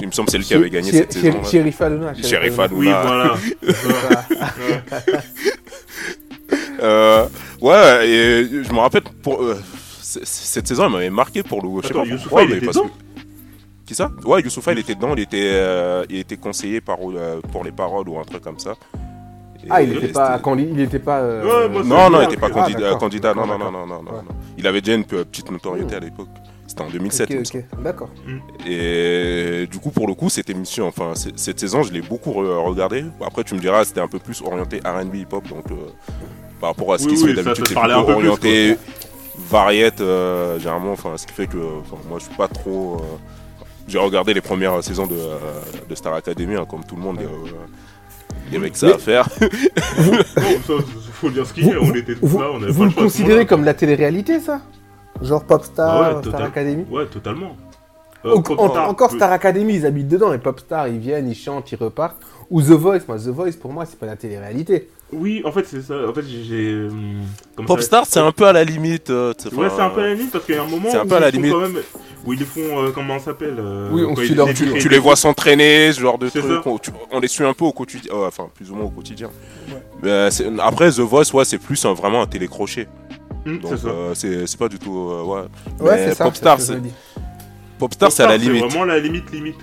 Il me semble c'est elle qui avait gagné cette saison. Sheriff Aluna. Sheriff. Oui, voilà. Euh, ouais, et je me rappelle, pour, euh, cette saison, elle m'avait marqué pour le. Je sais Attends, pas il mais était parce que- dedans Qui ça? Ouais, Youssoufa, il était dedans, il était, euh, il était conseillé par, euh, pour les paroles ou un truc comme ça. Ah, il n'était pas, il était pas. euh, Ouais, moi, Non, non, il Ah, était pas d'accord. candidat, d'accord. candidat, non, non, non, non, non, non, Ouais. non. Il avait déjà une pe- petite notoriété à l'époque. C'était en 2007. il me Ok, semble. ok, d'accord. Et du coup, pour le coup, cette émission, enfin, cette saison, je l'ai beaucoup re- regardé. Après, tu me diras, c'était un peu plus orienté R&B hip-hop, donc euh, par rapport à ce Oui, qui se oui, fait ça d'habitude, te c'est plutôt un peu plus, orienté variette, euh, généralement. Enfin, ce qui fait que, enfin, moi, je suis pas trop. euh, j'ai regardé les premières saisons de, euh, de Star Academy, hein, comme tout le monde. euh, Il y avait que ça Mais- à faire. Bon, ça, faut dire ce qu'il y a, on était tous vous, là, on avait vous pas le choix considérez comme la télé-réalité, ça? Genre Popstar, Ah ouais, Star total- Academy Ouais, totalement. Euh, en- encore peut- Star Academy, ils habitent dedans. Et Popstar, ils viennent, ils chantent, ils repartent. Ou The Voice. Moi, The Voice, pour moi, c'est pas la télé-réalité. Oui, en fait, c'est ça. En fait, j'ai- euh, ça Popstar, c'est un peu à la limite. euh, Ouais, c'est un peu à la limite parce qu'il y a un moment c'est un peu à la limite. quand même où ils font euh, comment ça s'appelle euh, Oui, on suit ils- leur les Tu les vois s'entraîner, ce genre de trucs. On, tu- on les suit un peu au quotidien. euh, enfin, plus ou moins au quotidien. Mais, après, The Voice, ouais, c'est plus un- vraiment un télécrochet. Hum, Donc, c'est euh, pas du tout. euh, ouais. Ouais, c'est ça. Popstar, c'est. Popstar, c'est à la limite. C'est vraiment la limite limite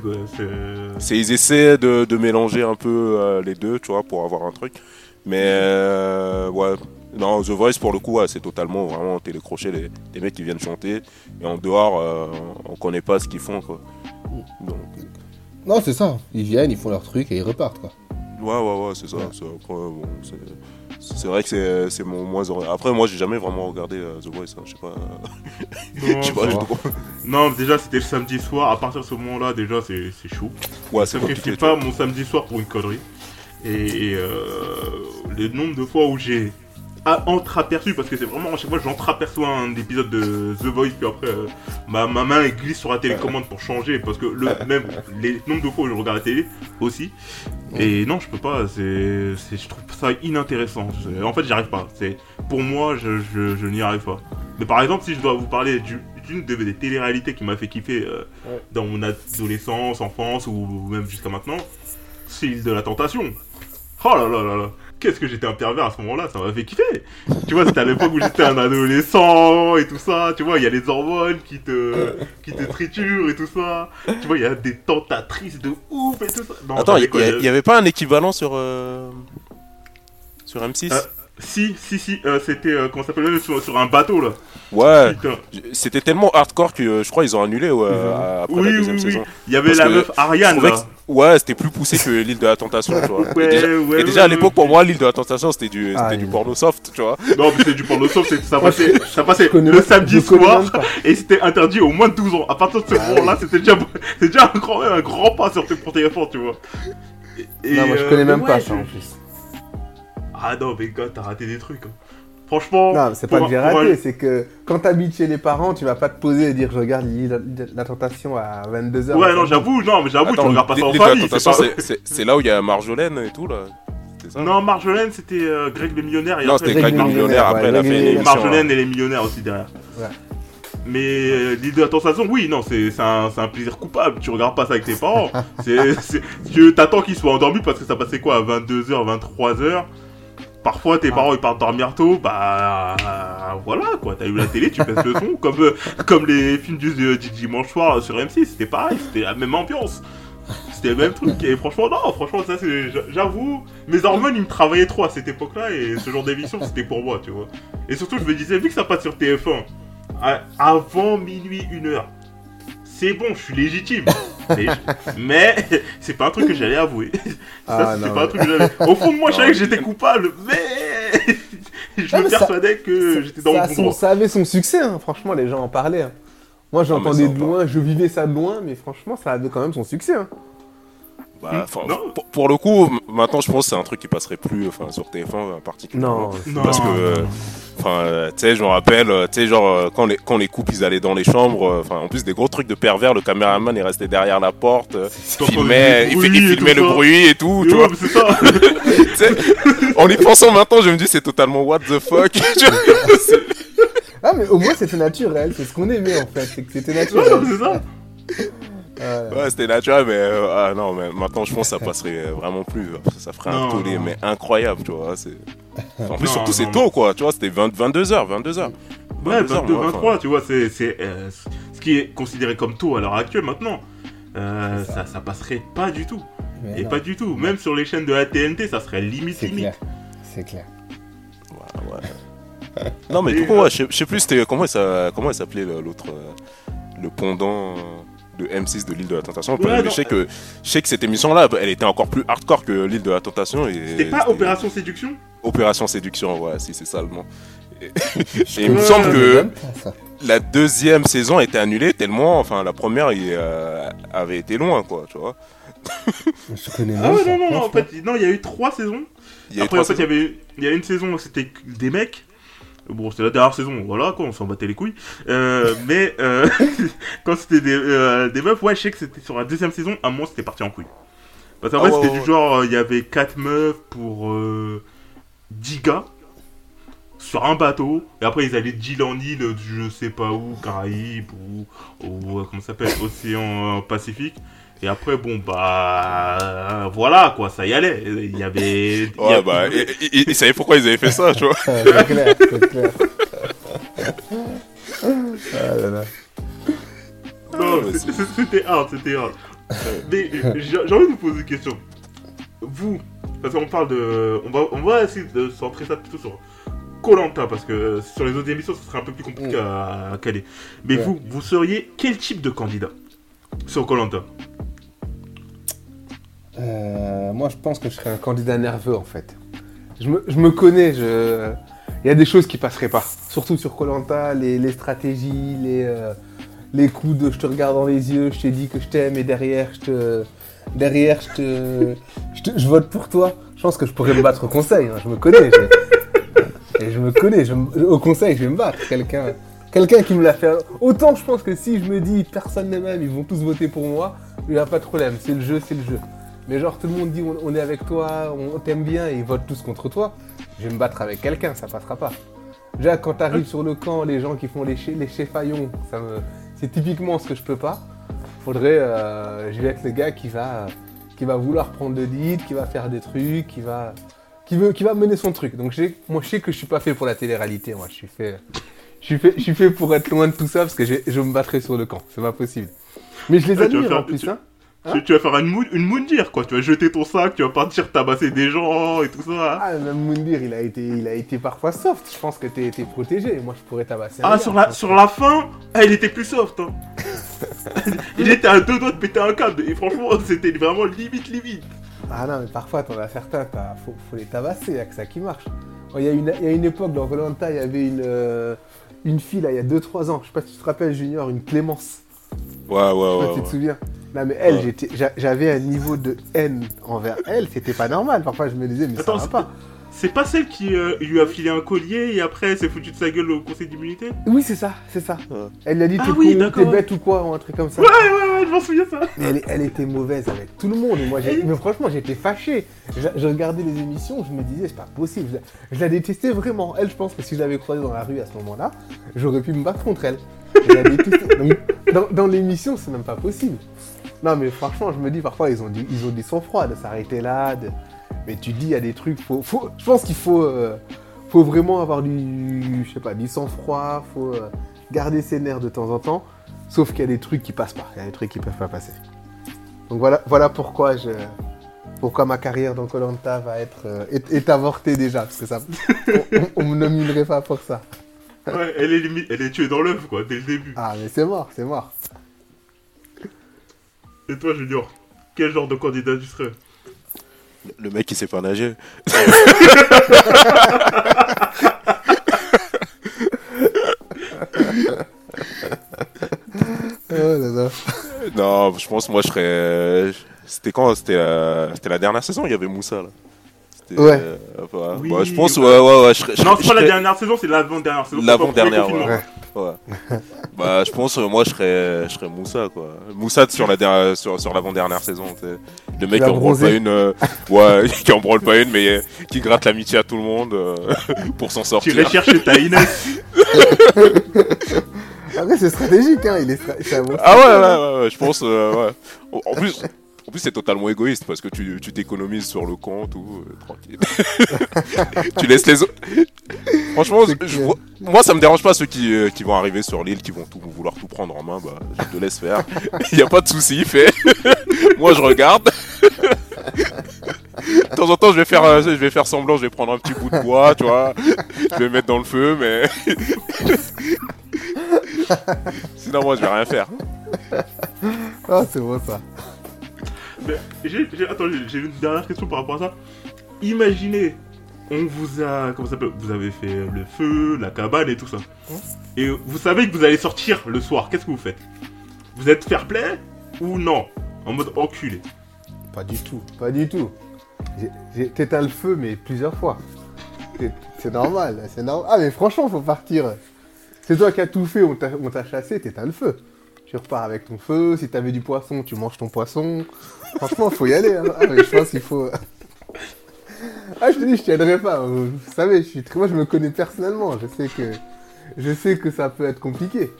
C'est ils essaient de, de mélanger un peu euh, les deux, tu vois, pour avoir un truc. Mais euh, ouais, non, The Voice pour le coup, ouais, c'est totalement vraiment télécrochet les, les mecs qui viennent chanter et en dehors, euh, on connaît pas ce qu'ils font quoi. Donc, Non, c'est ça. Ils viennent, ils font leur truc et ils repartent, quoi. ouais, ouais, ouais, c'est ça. Ouais. c'est- après, bon, c'est- c'est vrai que c'est c'est mon moins. Après, moi, j'ai jamais vraiment regardé euh, The Voice. hein, je sais pas. non, je sais pas, Non, déjà c'était le samedi soir. À partir de ce moment-là, déjà c'est c'est chaud. Ouais, c'est compliqué. tu pas mon samedi soir pour une connerie. Et, et, euh, le nombre de fois où j'ai entreaperçu, parce que c'est vraiment à chaque fois j'entreaperçois un épisode de The Voice, puis après euh, ma, ma main glisse sur la télécommande pour changer, parce que le même les nombres de fois où je regarde la télé aussi. Et non, je peux pas, c'est, c'est- je trouve ça inintéressant. C'est- En fait, j'y arrive pas. C'est, pour moi, je, je, je n'y arrive pas. Mais par exemple, si je dois vous parler du- d'une de- des téléréalités qui m'a fait kiffer euh, Ouais. dans mon adolescence, enfance ou même jusqu'à maintenant, c'est l'île de la tentation. Oh là là là là Qu'est-ce que j'étais un pervers à ce moment-là, ça m'a fait kiffer Tu vois, c'était à l'époque où j'étais un adolescent et tout ça, tu vois, il y a les hormones qui te, qui te triturent et tout ça. Tu vois, il y a des tentatrices de ouf et tout ça. Non, Attends, il déconne. y, avait pas un équivalent sur euh, sur M6 Euh, Si, si, si, euh, c'était, euh, comment s'appelle, sur, sur un bateau là. Ouais, c'était tellement hardcore que euh, je crois ils ont annulé ouais, après Oui, la oui, deuxième oui. saison. Il y avait Parce la meuf Ariane là. Ouais, c'était plus poussé que l'île de la tentation, tu vois. Ouais, et déjà, ouais, et déjà ouais, à l'époque, pour moi, l'île de la tentation, c'était du, c'était Ah, du porno soft, tu vois. Non, mais c'est du porno c'est- ça passait, ça passait connais le même- samedi soir même pas. et c'était interdit au moins de 12 ans. À partir de ce Ah moment-là, c'était déjà, déjà un grand, un grand pas sur tes pour téléphone, tu vois. Et- non, moi, je euh, connais même ouais, pas ça en plus. Ah non, mais gars, t'as raté des trucs. hein. Franchement. Non, c'est pas que j'ai raté, c'est que quand t'habites chez les parents, tu vas pas te poser et dire je regarde la tentation à 22h. Ouais, non, j'avoue, non, mais j'avoue, tu regardes pas ça en famille. c'est là où il y a Marjolaine et tout, là. C'est ça Non, Marjolaine, c'était euh, Greg le millionnaire. Et Non, après, c'était Greg Greg le millionnaire, millionnaire, après, ouais, elle a fait le une Et. Marjolaine les millionnaires aussi derrière. Ouais. Mais euh, l'île de la tentation, oui, non, c'est c'est un, un plaisir coupable. Tu regardes pas ça avec tes parents. C'est- Tu t'attends qu'ils soient endormis parce que ça passait quoi à 22h, 23h. Parfois, tes Ah. parents ils partent dormir tôt. Bah voilà quoi. T'as eu la télé, tu baisses le son. Comme, euh, comme les films du, du dimanche soir sur M6. C'était pareil, c'était la même ambiance. C'était le même truc. Et franchement, non, franchement, ça c'est. J'avoue, mes hormones ils me travaillaient trop à cette époque-là. Et ce genre d'émission c'était pour moi, tu vois. Et surtout, je me disais, vu que ça passe sur TF1, à- avant minuit, une heure, c'est bon, je suis légitime. mais mais c'est pas un truc que j'allais avouer. Ça, Ah, non, pas un truc que. Au fond de moi, je savais que j'étais coupable, mais je Ah, me mais ça- persuadais que j'étais dans ça, le bon son- ça avait son succès, hein. franchement, les gens en parlaient. hein. Moi, j'entendais ça, de loin, je vivais ça de loin, mais franchement, ça avait quand même son succès. hein. Bah, Non. pour, pour le coup, maintenant, je pense que c'est un truc qui passerait plus enfin, sur TF1 en particulier. Non, Non, Parce que, non, euh. Enfin, euh, tu sais, je me rappelle, euh, tu sais, genre, euh, quand les, quand les couples, ils allaient dans les chambres, euh, enfin, en plus, des gros trucs de pervers, le caméraman est resté derrière la porte, euh, filmait, il, filmait le ça. bruit et tout, tu Ouais, vois. mais c'est ça. Tu sais, en y pensant maintenant, je me dis, c'est totalement what the fuck. Ah, mais au moins, c'était naturel, c'est ce qu'on aimait en fait, c'est que c'était Ouais, naturel. c'est ça. Ouais. ouais, c'était naturel, mais, euh, ah non, mais maintenant, je pense que ça passerait euh, vraiment plus. Ça ferait un Non, tollé, non. mais incroyable, tu vois. c'est- En plus, Non, surtout, c'est tôt, quoi, tu vois, c'était 22h, 22h. Ouais, 22 heures, 22, moi, 23, tu vois, c'est c'est, euh, ce qui est considéré comme tôt à l'heure actuelle maintenant. Euh, ça. Ça, passerait pas du tout. Mais Et non, pas du tout. Même sur les chaînes de la TNT, ça serait limite limite. c'est clair. Ouais, ouais. Non, mais du coup, ouais, je sais- plus, c'était comment, ça, comment elle s'appelait l'autre, euh, le pendant euh, de M6 de l'île de la Tentation. Ouais, mais non, je sais que, je sais que cette émission-là, elle était encore plus hardcore que l'île de la Tentation. et C'était pas Opération Séduction? Opération Séduction, ouais, si c'est ça le nom. Et, et il me semble que la deuxième saison a été annulée tellement, enfin, la première il, euh, avait été loin, quoi, tu vois. Je connais Ah ouais, non, non, non, en fait, non, il y a eu trois saisons. Il y a eu Après, trois en fait, il y avait il y a une saison où c'était des mecs. Bon, c'était la dernière saison, voilà, quoi, on s'en battait les couilles. Euh, mais euh, quand c'était des, euh, des meufs, ouais, je sais que c'était sur la deuxième saison, à un moment, c'était parti en couille. Parce qu'en Ah fait, ouais, c'était ouais, du genre, euh, il y avait 4 meufs pour euh, 10 gars sur un bateau, et après ils allaient d'île en île, je sais pas où, Caraïbes ou, ou comment ça s'appelle, Océan Pacifique. Et après, bon, bah, voilà, quoi, ça y allait. Il y avait. il y Ouais, bah, ils savaient pourquoi ils avaient fait ça, tu vois. C'est clair, c'est clair. Ah là là. Non, c'était hard, c'était hard. Mais j'ai envie de vous poser une question. Vous, parce qu'on parle de. On va, on va essayer de centrer ça plutôt sur Colanta, parce que sur les autres émissions, ce serait un peu plus compliqué à, à caler. Mais Ouais. vous, vous seriez quel type de candidat sur Colanta? Euh, moi, je pense que je serais un candidat nerveux, en fait. Je me, je me connais, je... il y a des choses qui passeraient pas. Surtout sur Colanta, les, les stratégies, les, euh, les coups de je te regarde dans les yeux, je te dis que je t'aime et derrière, je te... Derrière, je te... Je, te- je vote pour toi. Je pense que je pourrais me battre au conseil, hein, je me connais. je- je me connais, je au conseil, je vais me battre. Quelqu'un quelqu'un qui me l'a fait. Autant je pense que si je me dis personne ne m'aime, ils vont tous voter pour moi, il n'y a pas de problème. C'est le jeu, c'est le jeu. Mais genre tout le monde dit on, on est avec toi, on t'aime bien et ils votent tous contre toi. Je vais me battre avec quelqu'un, ça passera pas. Déjà quand t'arrives sur le camp, les gens qui font les, les chefaillons, ça me... c'est typiquement ce que je peux pas. Faudrait, euh, je vais être le gars qui va, qui va vouloir prendre le lead, qui va faire des trucs, qui va, qui veut, qui va mener son truc. Donc moi je sais que je suis pas fait pour la télé-réalité, moi je suis fait, je suis fait, je suis fait pour être loin de tout ça parce que je me battrai sur le camp, c'est pas possible. Mais je les admire faire- en plus, tu- hein. tu, tu vas faire une, mou- une moundir, quoi. Tu vas jeter ton sac, tu vas partir tabasser des gens et tout ça. Ah, même Moundir, il a été, il a été parfois soft. Je pense que t'es protégé. Moi, je pourrais tabasser. un Ah, gars, sur la, sur la fin, ah, il était plus soft. Hein. il était à deux doigts de péter un câble. Et franchement, c'était vraiment limite, limite. Ah non, mais parfois, t'en as certains, t'as- faut, faut les tabasser, y a que ça qui marche. Oh, Il y, a une- il y a une époque, dans Volanta, il y avait une, euh, une fille, là, il y a 2-3 ans. Je sais pas si tu te rappelles, Junior, une Clémence. Ouais, ouais, Je sais pas ouais. si tu ouais. te souviens. Non, mais elle, Ouais. j'avais un niveau de haine envers elle. C'était pas normal. Parfois, je me disais, mais Attends, ça c'est va pas. c'est pas celle qui euh, lui a filé un collier et après elle s'est foutue de sa gueule au conseil d'immunité? Oui, c'est ça, c'est ça. Ouais. Elle lui a dit, Ah t'es oui, d'accord. t'es bête ou quoi, ou un truc comme ça. Ouais, ouais, ouais, je m'en souviens ça. Mais elle, elle était mauvaise avec tout le monde. Et moi, Et- mais franchement, j'étais fâché. Je, je regardais les émissions, je me disais, c'est pas possible. Je, la- je la détestais vraiment. Elle, je pense que si je l'avais croisée dans la rue à ce moment-là, j'aurais pu me battre contre elle. Je la détestais. Donc, dans dans l'émission, c'est même pas possible. Non, mais franchement, je me dis, parfois, ils ont du, ils ont du sang-froid de s'arrêter là. de- Mais tu dis, il y a des trucs, faut, faut... je pense qu'il faut, euh, faut vraiment avoir du, je sais pas, du sang-froid, faut euh, garder ses nerfs de temps en temps. Sauf qu'il y a des trucs qui passent pas. Il y a des trucs qui peuvent pas passer. Donc voilà, voilà pourquoi je, pourquoi ma carrière dans Colanta va être euh, est, est avortée déjà, parce que ça, on, on me nominerait pas pour ça. Ouais, elle est limite, elle est tuée dans l'œuf quoi, dès le début. Ah mais c'est mort, c'est mort. Et toi, Junior, quel genre de candidat tu serais Le mec, il sait pas nager. Oh là là. Non, je pense, moi, je serais. C'était quand C'était la... c'était la dernière saison, il y avait Moussa, là. C'était, Ouais. euh. Oui, Bah, je pense, ouais. ouais, ouais, ouais. Je serais, Non, c'est pas la dernière saison, c'est l'avant-dernière saison. L'avant-dernière, Premier ouais. Ouais. bah, je pense, euh, moi, je serais, je serais Moussa, quoi. Moussa sur la der- sur, sur l'avant-dernière saison, tu sais. Le mec qui en branle pas une, euh, ouais, qui en branle pas une, mais euh, qui gratte l'amitié à tout le monde euh, pour s'en Tu sortir. irais chercher ta Inès. Après c'est stratégique, hein. Il est, stra- c'est un bon Ah ouais, ouais, ouais, ouais, je pense, euh, ouais. En- plus, plus c'est totalement égoïste parce que tu tu t'économises sur le camp, tout, euh, tranquille. tu laisses les autres. Franchement, je moi ça me dérange pas ceux qui, euh, qui vont arriver sur l'île, qui vont tout vouloir tout prendre en main, bah je te laisse faire. Il y a pas de souci, fais. moi je regarde. De temps en temps, je vais faire, je vais faire semblant, je vais prendre un petit bout de bois, tu vois. Je vais mettre dans le feu, mais. Sinon, moi, je vais rien faire. Ah c'est bon ça. Mais j'ai, j'ai- attends, j'ai- une dernière question par rapport à ça. Imaginez, on vous a, comment ça s'appelle? Vous avez fait le feu, la cabane et tout ça. Et vous savez que vous allez sortir le soir. Qu'est-ce que vous faites? Vous êtes fair play ou non? En mode enculé. Pas du tout, pas du tout. J'ai- t'éteins le feu mais plusieurs fois. C'est- normal, c'est normal. Ah, mais franchement, faut partir. C'est toi qui as tout fait, on t'a on t'a chassé, t'éteins le feu. Tu repars avec ton feu, si t'avais du poisson, tu manges ton poisson. Franchement, faut y aller. hein. Ah, je pense qu'il faut. Ah, je te dis, je tiendrai pas. Vous savez, je suis très... moi, je me connais personnellement. Je sais que, je sais que ça peut être compliqué.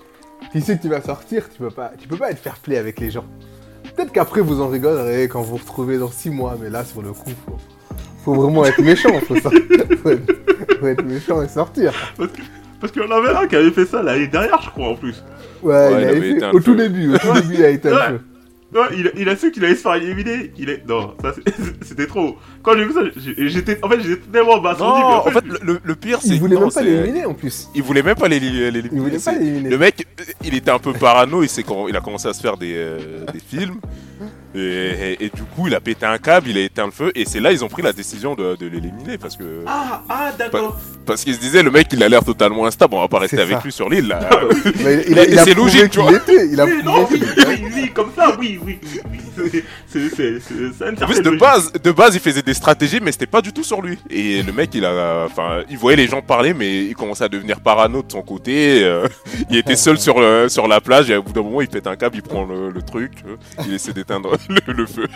Tu sais que tu vas sortir, tu peux pas, tu peux pas être fair play avec les gens. Peut-être qu'après vous en rigolerez quand vous vous retrouvez dans 6 mois, mais là, sur le coup, faut, vraiment être méchant. Faut, faut être, faut être méchant et sortir. Parce que parce en avait un qui avait fait ça l'année dernière, je crois, en plus. Ouais, Ouais, il, il avait avait fait- éteint au le tout feu. début, au tout début, il a été un Ouais. peu. Non, il, a- il a su qu'il allait se faire éliminer. Il est... Non, ça, c'est- c'était trop. Quand j'ai vu ça, j'étais... En fait, j'étais tellement Non, abasourdi. mais en fait, le, le pire, c'est Il voulait non, même pas l'éliminer en plus. Il voulait même pas l'éli- l'éliminer. Il voulait pas l'éliminer. Le mec, il était un peu parano, il, s'est com- il a commencé à se faire des, euh, des films. Et, et- et du coup, il a pété un câble, il a éteint le feu. Et c'est là, ils ont pris la décision de, de l'éliminer. Parce que Ah, ah, d'accord. parce qu'ils se disaient, le mec, il a l'air totalement instable, on va pas rester avec ça. lui sur l'île. là. Mais il a, il a c'est logique, tu vois. l'était, Il a Oui, non, oui, oui, oui, comme ça, oui, oui, oui. C'est- En plus, de base, de base, il faisait des stratégies, mais c'était pas du tout sur lui. Et le mec, il a, enfin, il voyait les gens parler, mais il commençait à devenir parano de son côté. euh, il était seul sur le, sur la plage, et au bout d'un moment, il pète un câble, il prend le, le truc, euh, il essaie d'éteindre le, le feu.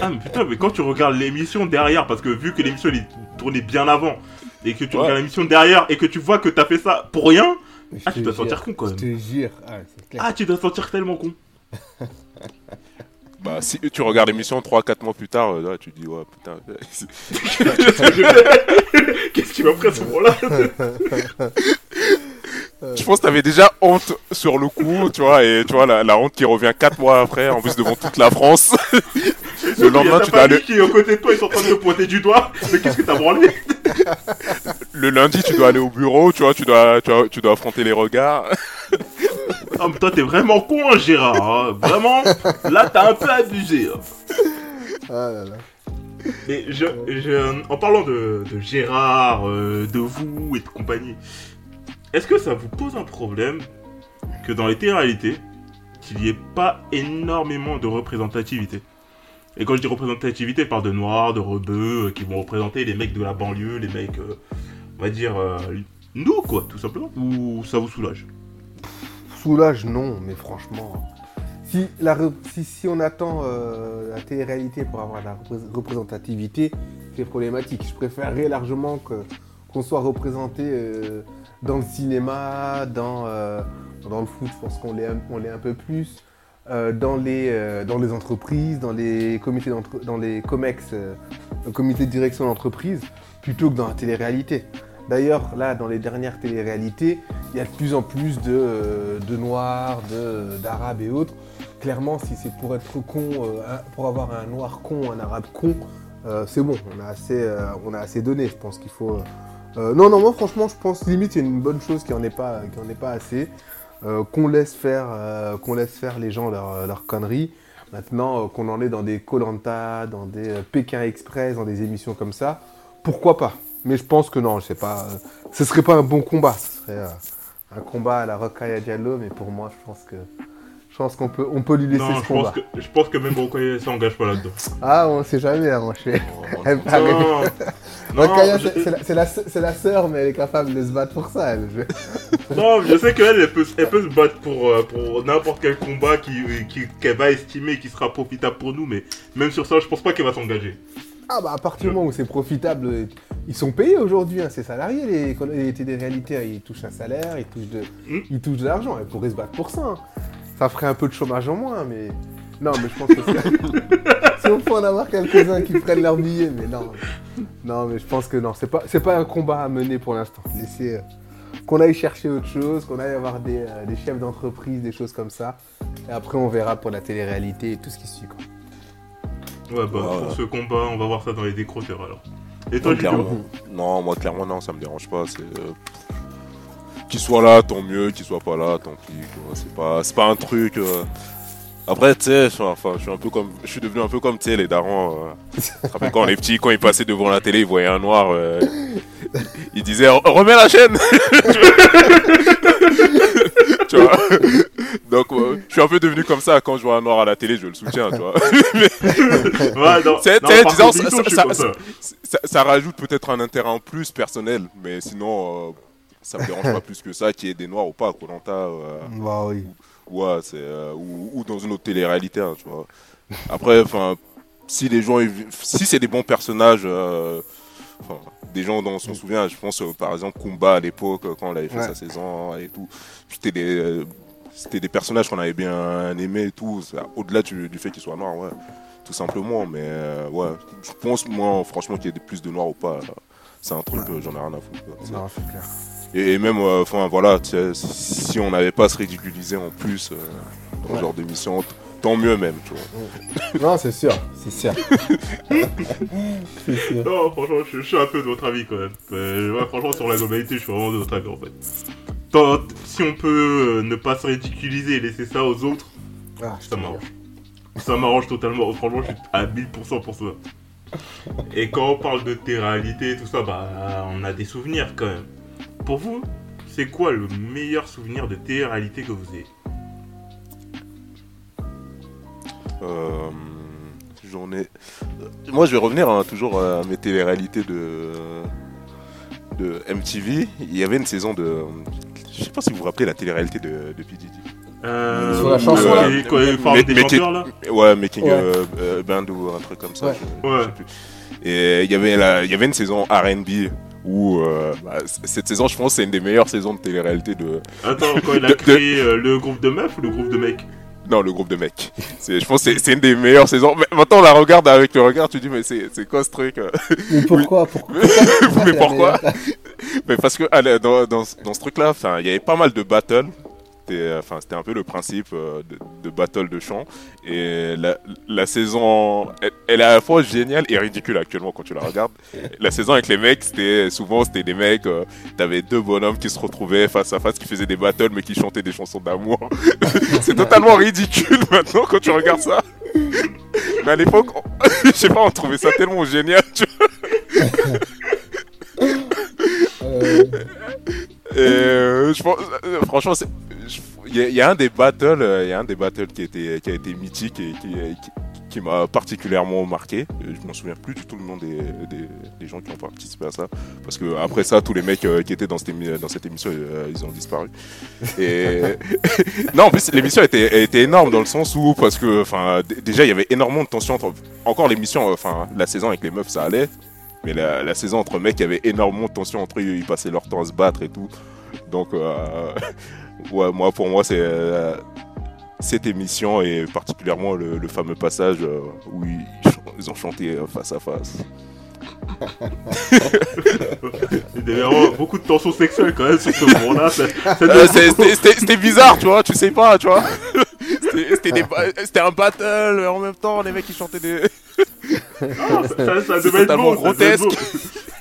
Ah, mais putain, mais quand tu regardes l'émission derrière, parce que vu que l'émission elle est tournée bien avant, et que tu Ouais. regardes l'émission derrière, et que tu vois que t'as fait ça pour rien, Je ah, te tu dois jure, sentir con quand Je même. te jure. Ah, clair. Ah, tu dois sentir tellement con. Bah, si tu regardes l'émission 3-4 mois plus tard, euh, là, tu te dis, ouais, putain. Qu'est-ce qui m'a pris à ce moment-là? Je pense que t'avais déjà honte sur le coup, tu vois, et tu vois, la, la honte qui revient 4 mois après, en plus devant toute la France. le lendemain, tu dois aller, qui est aux côté de toi, ils sont en train de te pointer du doigt. Mais qu'est-ce que t'as branlé? Le lundi, tu dois aller au bureau, tu vois, tu dois, tu dois, tu dois affronter les regards. Ah, mais toi, t'es vraiment con, hein, Gérard. hein. Vraiment, là, t'as un peu abusé. hein. Ah là là. Et je, je- en parlant de, de Gérard, euh, de vous et de compagnie, est-ce que ça vous pose un problème que dans les téléréalités, qu'il n'y ait pas énormément de représentativité? Et quand je dis représentativité, je parle de noirs, de rebeux, euh, qui vont représenter les mecs de la banlieue, les mecs, euh, on va dire, euh, nous, quoi, tout simplement. Ou ça vous soulage? Soulage, non, mais franchement. Si, on attend la télé-réalité pour avoir la repré- représentativité, c'est problématique. Je préférerais largement qu'on soit représenté dans le cinéma, dans, euh, dans le foot, je pense qu'on l'est un, un peu plus, euh, dans, les, euh, dans les entreprises, dans les comités dans les COMEX, comité de direction d'entreprise, plutôt que dans la télé-réalité. D'ailleurs, là, dans les dernières télé-réalités, il y a de plus en plus de, de noirs, d'arabes et autres. Clairement, si c'est pour être con, pour avoir un noir con, un arabe con, c'est bon, on a assez, on a assez donné. Je pense qu'il faut. Euh, non, non, moi franchement, je pense limite c'est une bonne chose qu'il n'y en ait pas, en ait pas assez, Euh, qu'on laisse faire, euh, qu'on laisse faire les gens leurs leurs conneries. Maintenant, qu'on en est dans des Colanta, dans des Pékin Express, dans des émissions comme ça, pourquoi pas? Mais je pense que non, je sais pas. ce serait pas un bon combat. Ce serait un combat à la Rokhaya Diallo, mais pour moi, je pense que je pense qu'on peut, on peut lui laisser Non, ce je combat. pense, que, je pense que même Rokhaya s'engage pas là-dedans. Ah, on sait jamais, hein, mon cher. Non, je- c'est la, sœur, mais elle est capable de se battre pour ça. Elle. Non, je sais qu'elle, elle peut, elle peut se battre pour, euh, pour n'importe quel combat qui- qu'elle va estimer qui sera profitable pour nous, mais même sur ça, je pense pas qu'elle va s'engager. Ah bah à partir du moment où c'est profitable, euh, ils sont payés aujourd'hui, hein, ces salariés, les, les téléréalités, hein, ils touchent un salaire, ils touchent de, Mm. ils touchent de l'argent, ils pourraient se battre pour ça. hein. Ça ferait un peu de chômage en moins, mais... Non, mais je pense que c'est... si on peut en avoir quelques-uns qui prennent leur billet, mais non. Non, mais je pense que non, c'est pas, c'est pas un combat à mener pour l'instant. Laissez... euh, qu'on aille chercher autre chose, qu'on aille avoir des, euh, des chefs d'entreprise, des choses comme ça. Et après, on verra pour la télé-réalité et tout ce qui suit, quoi. Ouais, bah, Ouais. pour ce combat, on va voir ça dans les décrotteurs alors. Et toi, clairement. Non, moi, clairement, non, ça me dérange pas. C'est. euh, Qu'il soit là, tant mieux. Qu'il soit pas là, tant pis. quoi. C'est pas, c'est pas un truc. euh, Après, tu sais, je suis- enfin, je suis un peu comme, je suis devenu un peu comme, tu sais, les darons. euh, rappelles quand on est petit, quand ils passaient devant la télé, ils voyaient un noir, euh, ils disaient, remets la chaîne. tu vois? Donc, euh, je suis un peu devenu comme ça quand je vois un noir à la télé, je le soutiens, tu vois. Ça- rajoute peut-être un intérêt en plus personnel, mais sinon, euh, ça me dérange pas plus que ça qu'il y ait des noirs ou pas à Colanta. Euh, Bah oui. C'est euh, ou, ou dans une autre télé-réalité, hein, tu vois. Après, enfin, si les gens, si c'est des bons personnages, euh, des gens dont on s'en souvient, je pense euh, par exemple Kumba à l'époque quand on avait fait Ouais. sa saison et tout, c'était des, c'était des personnages qu'on avait bien aimés et tout, au-delà du, du fait qu'ils soient noirs, ouais, tout simplement. Mais euh, ouais, je pense moi, franchement, qu'il y ait plus de noirs ou pas. C'est un truc, Ouais. euh, j'en ai rien à foutre. quoi. C'est- Non, c'est clair. Et, et même, euh, enfin voilà, tu sais, si on n'avait pas à se ridiculiser en plus euh, dans ce Ouais. genre d'émission, tant mieux même, tu vois. Non, c'est sûr, c'est sûr. Non, franchement, je, je suis un peu de votre avis quand même. Euh, ouais, franchement, sur la globalité, je suis vraiment de votre avis en fait. Tant- si on peut euh, ne pas se ridiculiser et laisser ça aux autres, Ah, ça m'arrange. Ça m'arrange totalement. Franchement, je suis à 1000% pour ça. Et quand on parle de tes réalités et tout ça, bah, on a des souvenirs quand même. Pour vous, c'est quoi le meilleur souvenir de tes réalités que vous avez Euh, J'en ai. Moi, je vais revenir hein, toujours à mes télé-réalités de de MTV. Il y avait une saison de. Je sais pas si vous vous rappelez la télé-réalité de, de P. Diddy. euh, Sur la chanson, euh, là. et quoi, des chanteurs là Ouais, Making Ouais. euh, euh, Band ou un truc comme ça. Ouais. je- Ouais. je sais plus. Et il y avait la, il y avait une saison R&B où euh, bah, cette saison, je pense, c'est une des meilleures saisons de télé-réalité de. Attends, quand il a De- de- créé euh, le groupe de meufs ou le groupe de mecs? Non, le groupe de mecs. C'est, je pense que c'est, c'est une des meilleures saisons. Mais maintenant, on la regarde avec le regard, tu dis, mais c'est, c'est quoi ce truc euh? Mais pourquoi Mais pourquoi? Mais parce que allez, dans, dans, dans ce truc-là, enfin, il y avait pas mal de battles. C'était, enfin, c'était un peu le principe euh, de, de battle de chant. Et la, la saison, elle, elle est à la fois géniale et ridicule actuellement quand tu la regardes. La saison avec les mecs, c'était souvent c'était des mecs. euh, T'avais deux bonhommes qui se retrouvaient face à face, qui faisaient des battles mais qui chantaient des chansons d'amour. C'est totalement ridicule maintenant quand tu regardes ça. Mais à l'époque, je sais pas, on trouvait ça tellement génial. tu Euh, Et euh, je pense, euh, franchement, il y, a- il y a un des battles, euh, il y a un des battles qui a été, qui a été mythique et qui, qui, qui m'a particulièrement marqué. Euh, Je m'en souviens plus du tout le nom des, des, des gens qui ont participé à ça, parce que après ça, tous les mecs euh, qui étaient dans cette, émi- dans cette émission, euh, ils ont disparu. Et non, en plus, l'émission était, était énorme dans le sens où, parce que, enfin, déjà, il y avait énormément de tension entre. Encore l'émission, euh, enfin, la saison avec les meufs, ça allait. Mais la, la saison entre mecs, il y avait énormément de tension entre eux, ils passaient leur temps à se battre et tout. Donc, euh, ouais, moi, pour moi, c'est euh, cette émission et particulièrement le, le fameux passage euh, où ils, ont chanté euh, face à face. Il y avait vraiment beaucoup de tensions sexuelles quand même sur ce moment-là. Euh, C'était bizarre, tu vois, tu sais pas, tu vois. C'était un battle en même temps, les mecs ils chantaient des. Ah, ça, ça, devait être totalement beau, ça devait être grotesque.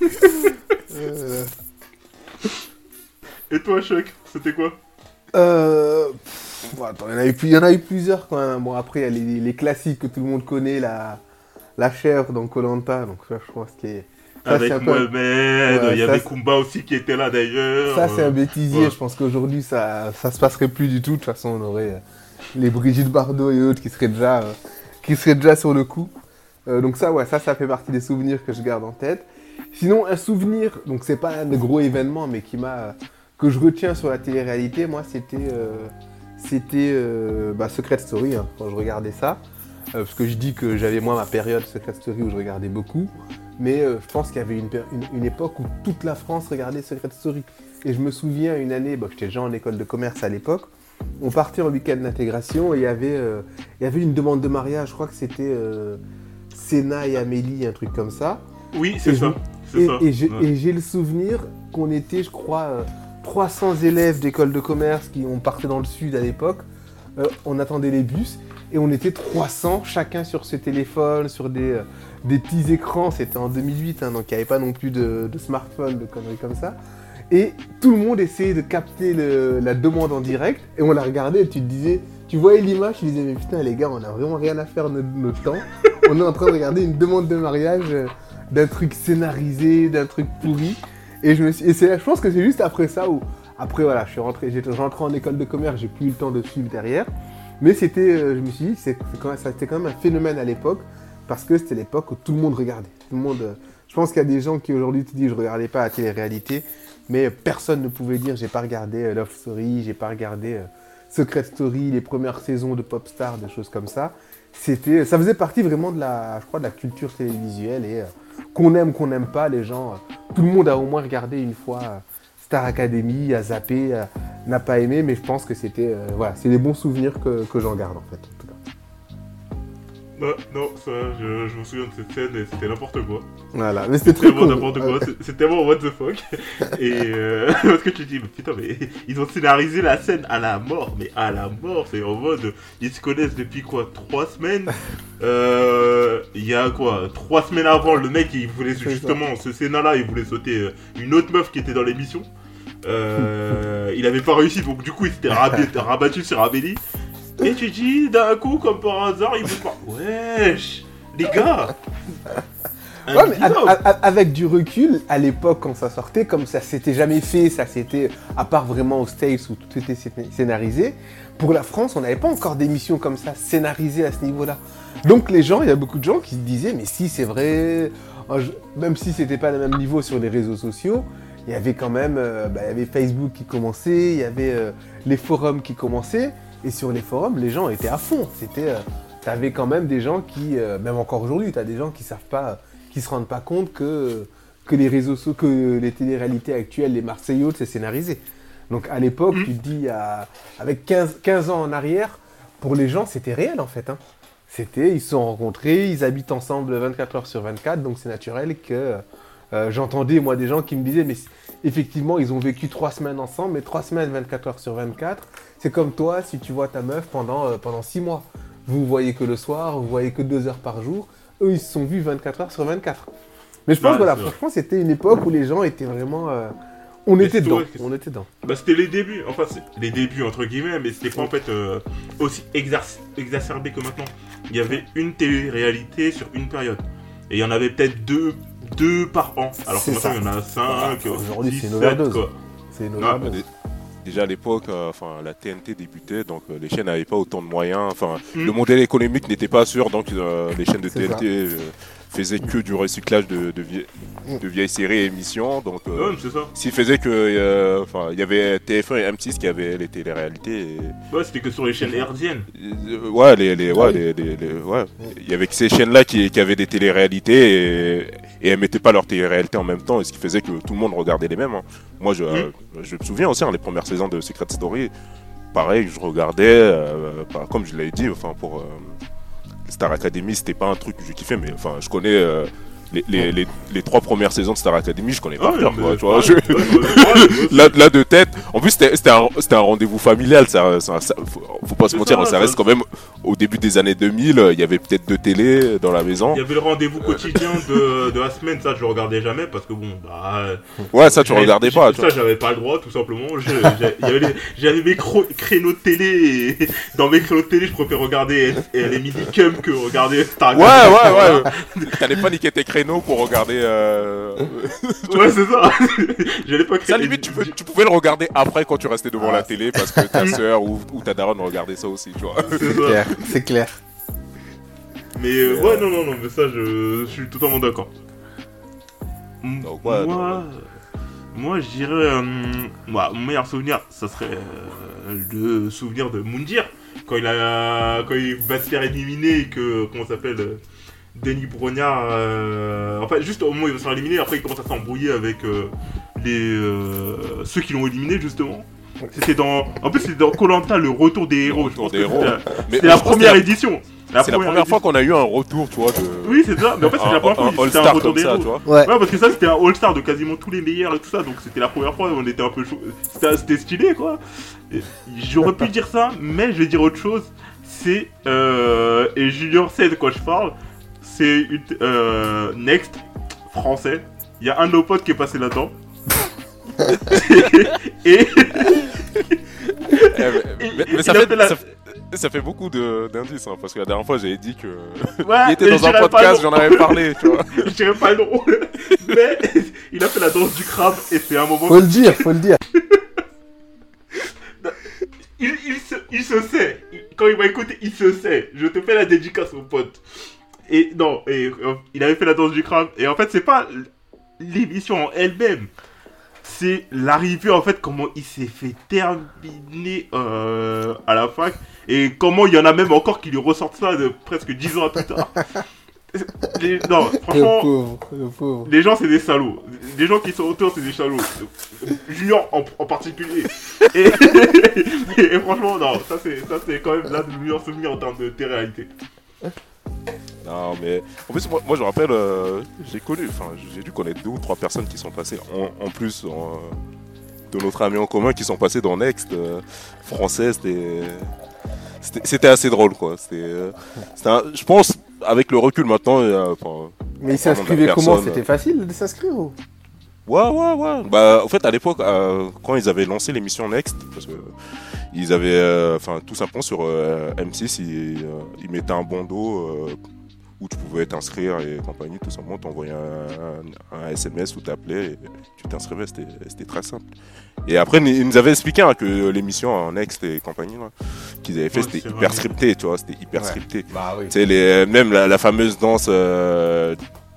beau. Et toi, Chuck, c'était quoi? Euh, pff, bon, attends, il y en a eu plus- il y en a eu plusieurs quand même. Bon, après, il y a les, les classiques que tout le monde connaît, la, la chèvre dans Colanta. Donc, ça, je pense que ça, Avec peu- Mohamed, Ouais, il y avait Kumba aussi qui était là d'ailleurs. Ça, c'est un bêtisier. ouais. Je pense qu'aujourd'hui, ça, ça se passerait plus du tout. De toute façon, on aurait euh, les Brigitte Bardot et autres qui seraient déjà, euh, qui seraient déjà sur le coup. Euh, donc ça, ouais, ça, ça fait partie des souvenirs que je garde en tête. Sinon, un souvenir, donc c'est pas un gros événements, mais qui m'a, que je retiens sur la télé-réalité, moi, c'était, euh, c'était euh, bah, Secret Story hein, quand je regardais ça. Euh, parce que je dis que j'avais moi ma période Secret Story où je regardais beaucoup. Mais euh, je pense qu'il y avait une, une- une époque où toute la France regardait Secret Story. Et je me souviens une année, bah, j'étais déjà en école de commerce à l'époque, on partait en week-end d'intégration et il y avait, il y avait une demande de mariage, je crois que c'était Sénat et Amélie, un truc comme ça. Oui, c'est ça. je- Et, j'ai Ouais. le souvenir qu'on était, je crois, 300 élèves d'école de commerce qui ont parté dans le sud à l'époque. Euh, on attendait les bus et on était 300, chacun sur ses téléphones, sur des, euh, petits écrans. C'était en 2008, hein, donc il n'y avait pas non plus de, smartphone, de conneries comme ça. Et tout le monde essayait de capter la demande en direct et on la regardait et tu te disais, tu voyais l'image, tu disais, mais putain, les gars, on a vraiment rien à faire de notre, notre temps. on est en train de regarder une demande de mariage euh, d'un truc scénarisé, d'un truc pourri. Et je me suis, et je pense que c'est juste après ça où, Après, voilà, je suis rentré, j'étais rentré en école de commerce, j'ai plus eu le temps de suivre derrière. Mais c'était, euh, je me suis dit, c'est quand c'était quand même un phénomène à l'époque, parce que c'était l'époque où tout le monde regardait. Tout le monde, euh, je pense qu'il y a des gens qui aujourd'hui te disent, je regardais pas la télé-réalité, mais personne ne pouvait dire, j'ai pas regardé euh, Love Story, j'ai pas regardé Secret Story, les premières saisons de Popstar, des choses comme ça. C'était, ça faisait partie vraiment de la, je crois, de la culture télévisuelle et qu'on aime, qu'on n'aime pas, les gens, tout le monde a au moins regardé une fois euh, Star Academy, a zappé, euh, n'a pas aimé, mais je pense que c'était, euh, voilà, c'est des bons souvenirs que, que j'en garde en fait. Non, non, ça, je, je me souviens de cette scène et c'était n'importe quoi. Voilà, mais c'était C'était très vraiment cool. n'importe quoi. C'est tellement what the fuck. Et euh, parce que tu te dis, mais putain, mais ils ont scénarisé la scène à la mort, mais à la mort. C'est en mode, ils se connaissent depuis quoi Trois semaines? Euh, Il y a quoi Trois semaines avant, le mec, il voulait justement, ce scénar-là, il voulait sauter euh, une autre meuf qui était dans l'émission. Euh, il avait pas réussi, donc du coup, il s'était rabattu sur Amélie. Et tu dis, d'un coup, comme par hasard, il veut pas. Wesh Les gars Ouais, mais avec du recul, à l'époque quand ça sortait, comme ça s'était jamais fait, ça c'était, à part vraiment aux States où tout était scé- scénarisé, pour la France, on n'avait pas encore d'émissions comme ça scénarisées à ce niveau-là. Donc les gens, il y a beaucoup de gens qui se disaient, mais si c'est vrai, oh, même si c'était pas le même niveau sur les réseaux sociaux, il y avait quand même, euh, bah, il y avait Facebook qui commençait, il y avait euh, les forums qui commençaient, et sur les forums, les gens étaient à fond. C'était, euh, t'avais quand même des gens qui, euh, même encore aujourd'hui, t'as des gens qui savent pas qui se rendent pas compte que, que les réseaux sociaux, que les téléréalités actuelles, les Marseillais, c'est scénarisé. Donc à l'époque, Mhm. tu te dis, à- avec 15, 15 ans en arrière, pour les gens, c'était réel en fait. hein. C'était, ils se sont rencontrés, ils habitent ensemble 24 heures sur 24, donc c'est naturel que euh, j'entendais moi des gens qui me disaient, mais effectivement, ils ont vécu trois semaines ensemble, mais trois semaines 24 heures sur 24, c'est comme toi si tu vois ta meuf pendant, euh, pendant six mois. Vous voyez que le soir, vous voyez que deux heures par jour, eux ils se sont vus 24 heures sur 24. Mais je pense que voilà, franchement, c'était une époque où les gens étaient vraiment. euh, on était dedans. On était dedans. Bah, c'était les débuts, enfin c'est les débuts entre guillemets, mais c'était pas en fait euh, aussi exacerbé que maintenant. Il y avait une télé-réalité sur une période. Et il y en avait peut-être deux, deux par an. Alors que maintenant il y en a cinq, Ah, aujourd'hui, c'est une 17, overdose. quoi. C'est une overdose. Dé- Déjà à l'époque, euh, enfin la TNT débutait, donc euh, les chaînes n'avaient pas autant de moyens. Enfin, Mm. le modèle économique n'était pas sûr, donc euh, les chaînes de TNT euh, faisaient que du recyclage de, de, vie-. De vieilles séries et émissions. Donc, euh, Ouais, c'est ça. s'il faisait que, euh, enfin, il y avait TF1 et M6 qui avaient les téléréalités. Et, Ouais, c'était que sur les chaînes hertziennes. euh, ouais, les, les, ouais, les, les- les- ouais. Il y avait que ces chaînes-là qui, qui avaient des téléréalités et, et elles mettaient pas leurs téléréalités en même temps, et ce qui faisait que tout le monde regardait les mêmes. hein. Moi, je, euh, je me souviens aussi, hein, les premières saisons de Secret Story, pareil, je regardais, euh, bah, comme je l'avais dit, enfin, pour Star Academy, c'était pas un truc que je kiffais, mais enfin, je connais. Euh, les, les, les, les trois premières saisons de Star Academy, je connais pas Ouais, tu vois, je- ouais, ouais, ouais, ouais, là, là de tête. En plus, c'était un, un rendez-vous familial. Ça, ça- ça- faut, faut pas se mentir, ça, reste quand même au début des années 2000. euh, Il y avait peut-être deux télés dans la maison. Il y avait le rendez-vous quotidien de, de la semaine, ça je le regardais jamais parce que bon, bah. Ouais, ça tu regardais pas. Ça j'avais pas le droit tout simplement. J'avais mes créneaux de télé et dans mes créneaux de télé je préfère regarder euh, les midi que regarder Star Ouais, Academy. ouais, ouais. T'allais pas niquer tes créneaux pour regarder. euh, Ouais, c'est ça. J'allais pas créer. Ça, limite, tu, peux- tu pouvais le regarder après quand tu restais devant Ah, la télé parce que ta soeur ou, ou ta daronne regardait ça aussi, tu vois. C'est clair. C'est clair. Mais euh, ouais, non, non, non, mais ça, je, je suis totalement d'accord. M- Donc, ouais, moi, moi, je dirais, euh, moi, mon meilleur souvenir, ça serait euh, le souvenir de Moundir quand il a, quand il va se faire éliminer et que, comment ça s'appelle, euh, Denis Brognard, euh, enfin, juste au moment où il va se faire éliminer, après il commence à s'embrouiller avec euh, les euh, ceux qui l'ont éliminé justement. C'était dans, en plus c'était dans Colanta le retour des héros. Je Retour pense des que héros. c'était la- je que première c'est édition. C'est la première fois qu'on a eu un retour, tu vois, de. Oui, c'est ça. Mais en fait, c'était un, la première fois où c'était un retour comme des ça, héros. tu vois. Ouais. Ouais, parce que ça, c'était un All-Star de quasiment tous les meilleurs et tout ça, donc c'était la première fois où on était un peu chaud. C'était c'était stylé, quoi. Et J'aurais pu dire ça, mais je vais dire autre chose. C'est. Euh, et Junior sait de quoi je parle. C'est. Euh, Next, français. Il y a un de nos potes qui est passé là-dedans. et. Eh, mais, mais- mais ça, il fait, la- ça, fait- ça fait beaucoup d'indices, hein, parce que la dernière fois j'avais dit que. Ouais, Il était dans un podcast, j'en avais parlé, tu vois. je dirais pas le nom. mais il a fait la danse du crabe et c'est un moment Faut le dire, faut le dire. il se sait. Quand il m'a écouté, il se sait. Je te fais la dédicace, mon pote. Et non, et, euh, il avait fait la danse du crabe. Et en fait, c'est pas l'émission en elle-même. C'est l'arrivée, en fait, comment il s'est fait terminer euh, à la fac. Et comment il y en a même encore qui lui ressortent ça de presque 10 ans plus tard. Les- non, Le franchement, pauvre, le pauvre. les gens, c'est des salauds. Les gens qui sont autour, c'est des salauds. Junior en, en particulier. Et, et franchement, non, ça c'est, ça c'est quand même l'un de mes meilleurs souvenirs en termes de télé-réalité. Non, mais en plus, moi, moi, je me rappelle, euh, j'ai connu, enfin, j'ai dû connaître deux ou trois personnes qui sont passées, en, en plus en, de notre ami en commun, qui sont passées dans Next, euh, français, c'était. assez drôle, quoi. C'était, euh, je pense, avec le recul maintenant, euh, Mais il Pardon, s'inscrivait la comment? C'était facile de s'inscrire ou? Ouais, ouais, ouais. Bah, en fait, à l'époque, quand ils avaient lancé l'émission Next, parce que ils avaient, euh, enfin, tout simplement sur euh, M6, ils, euh, ils mettaient un bandeau euh, où tu pouvais t'inscrire et compagnie, tout simplement, t'envoyais un, un, un SMS ou t'appelais et tu t'inscrivais, c'était c'était très simple. Et après, ils nous avaient expliqué hein, que l'émission en Next et compagnie, là, qu'ils avaient fait, Ouais, c'était hyper vrai. scripté, tu vois, c'était hyper Ouais. scripté. Bah oui. Tu sais, les, même la, la fameuse danse euh,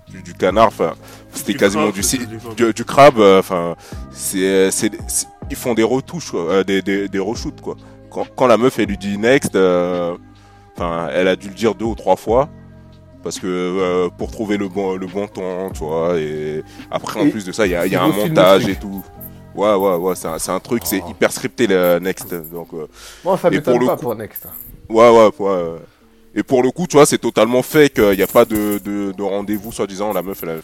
du, du canard, enfin, c'était Du quasiment crabe, du, du crabe. du, du crabe, enfin, c'est, c'est, c'est- ils font des retouches, quoi, euh, des, des, des reshoots, quoi. Quand, quand la meuf, elle lui dit next, euh, enfin, elle a dû le dire deux ou trois fois. Parce que euh, pour trouver le bon, le bon ton, tu vois, et après en Et plus de ça, il y a, y un montage et tout. Ouais, ouais, ouais, c'est un, c'est un truc, c'est Oh. hyper scripté le next. Donc, euh, Moi, ça Et m'étonne pour le pas coup- pour Next. Ouais, ouais, ouais. ouais. Et pour le coup, tu vois, c'est totalement fake. Il n'y a pas de, de, de rendez-vous, soi-disant. La meuf, elle avait-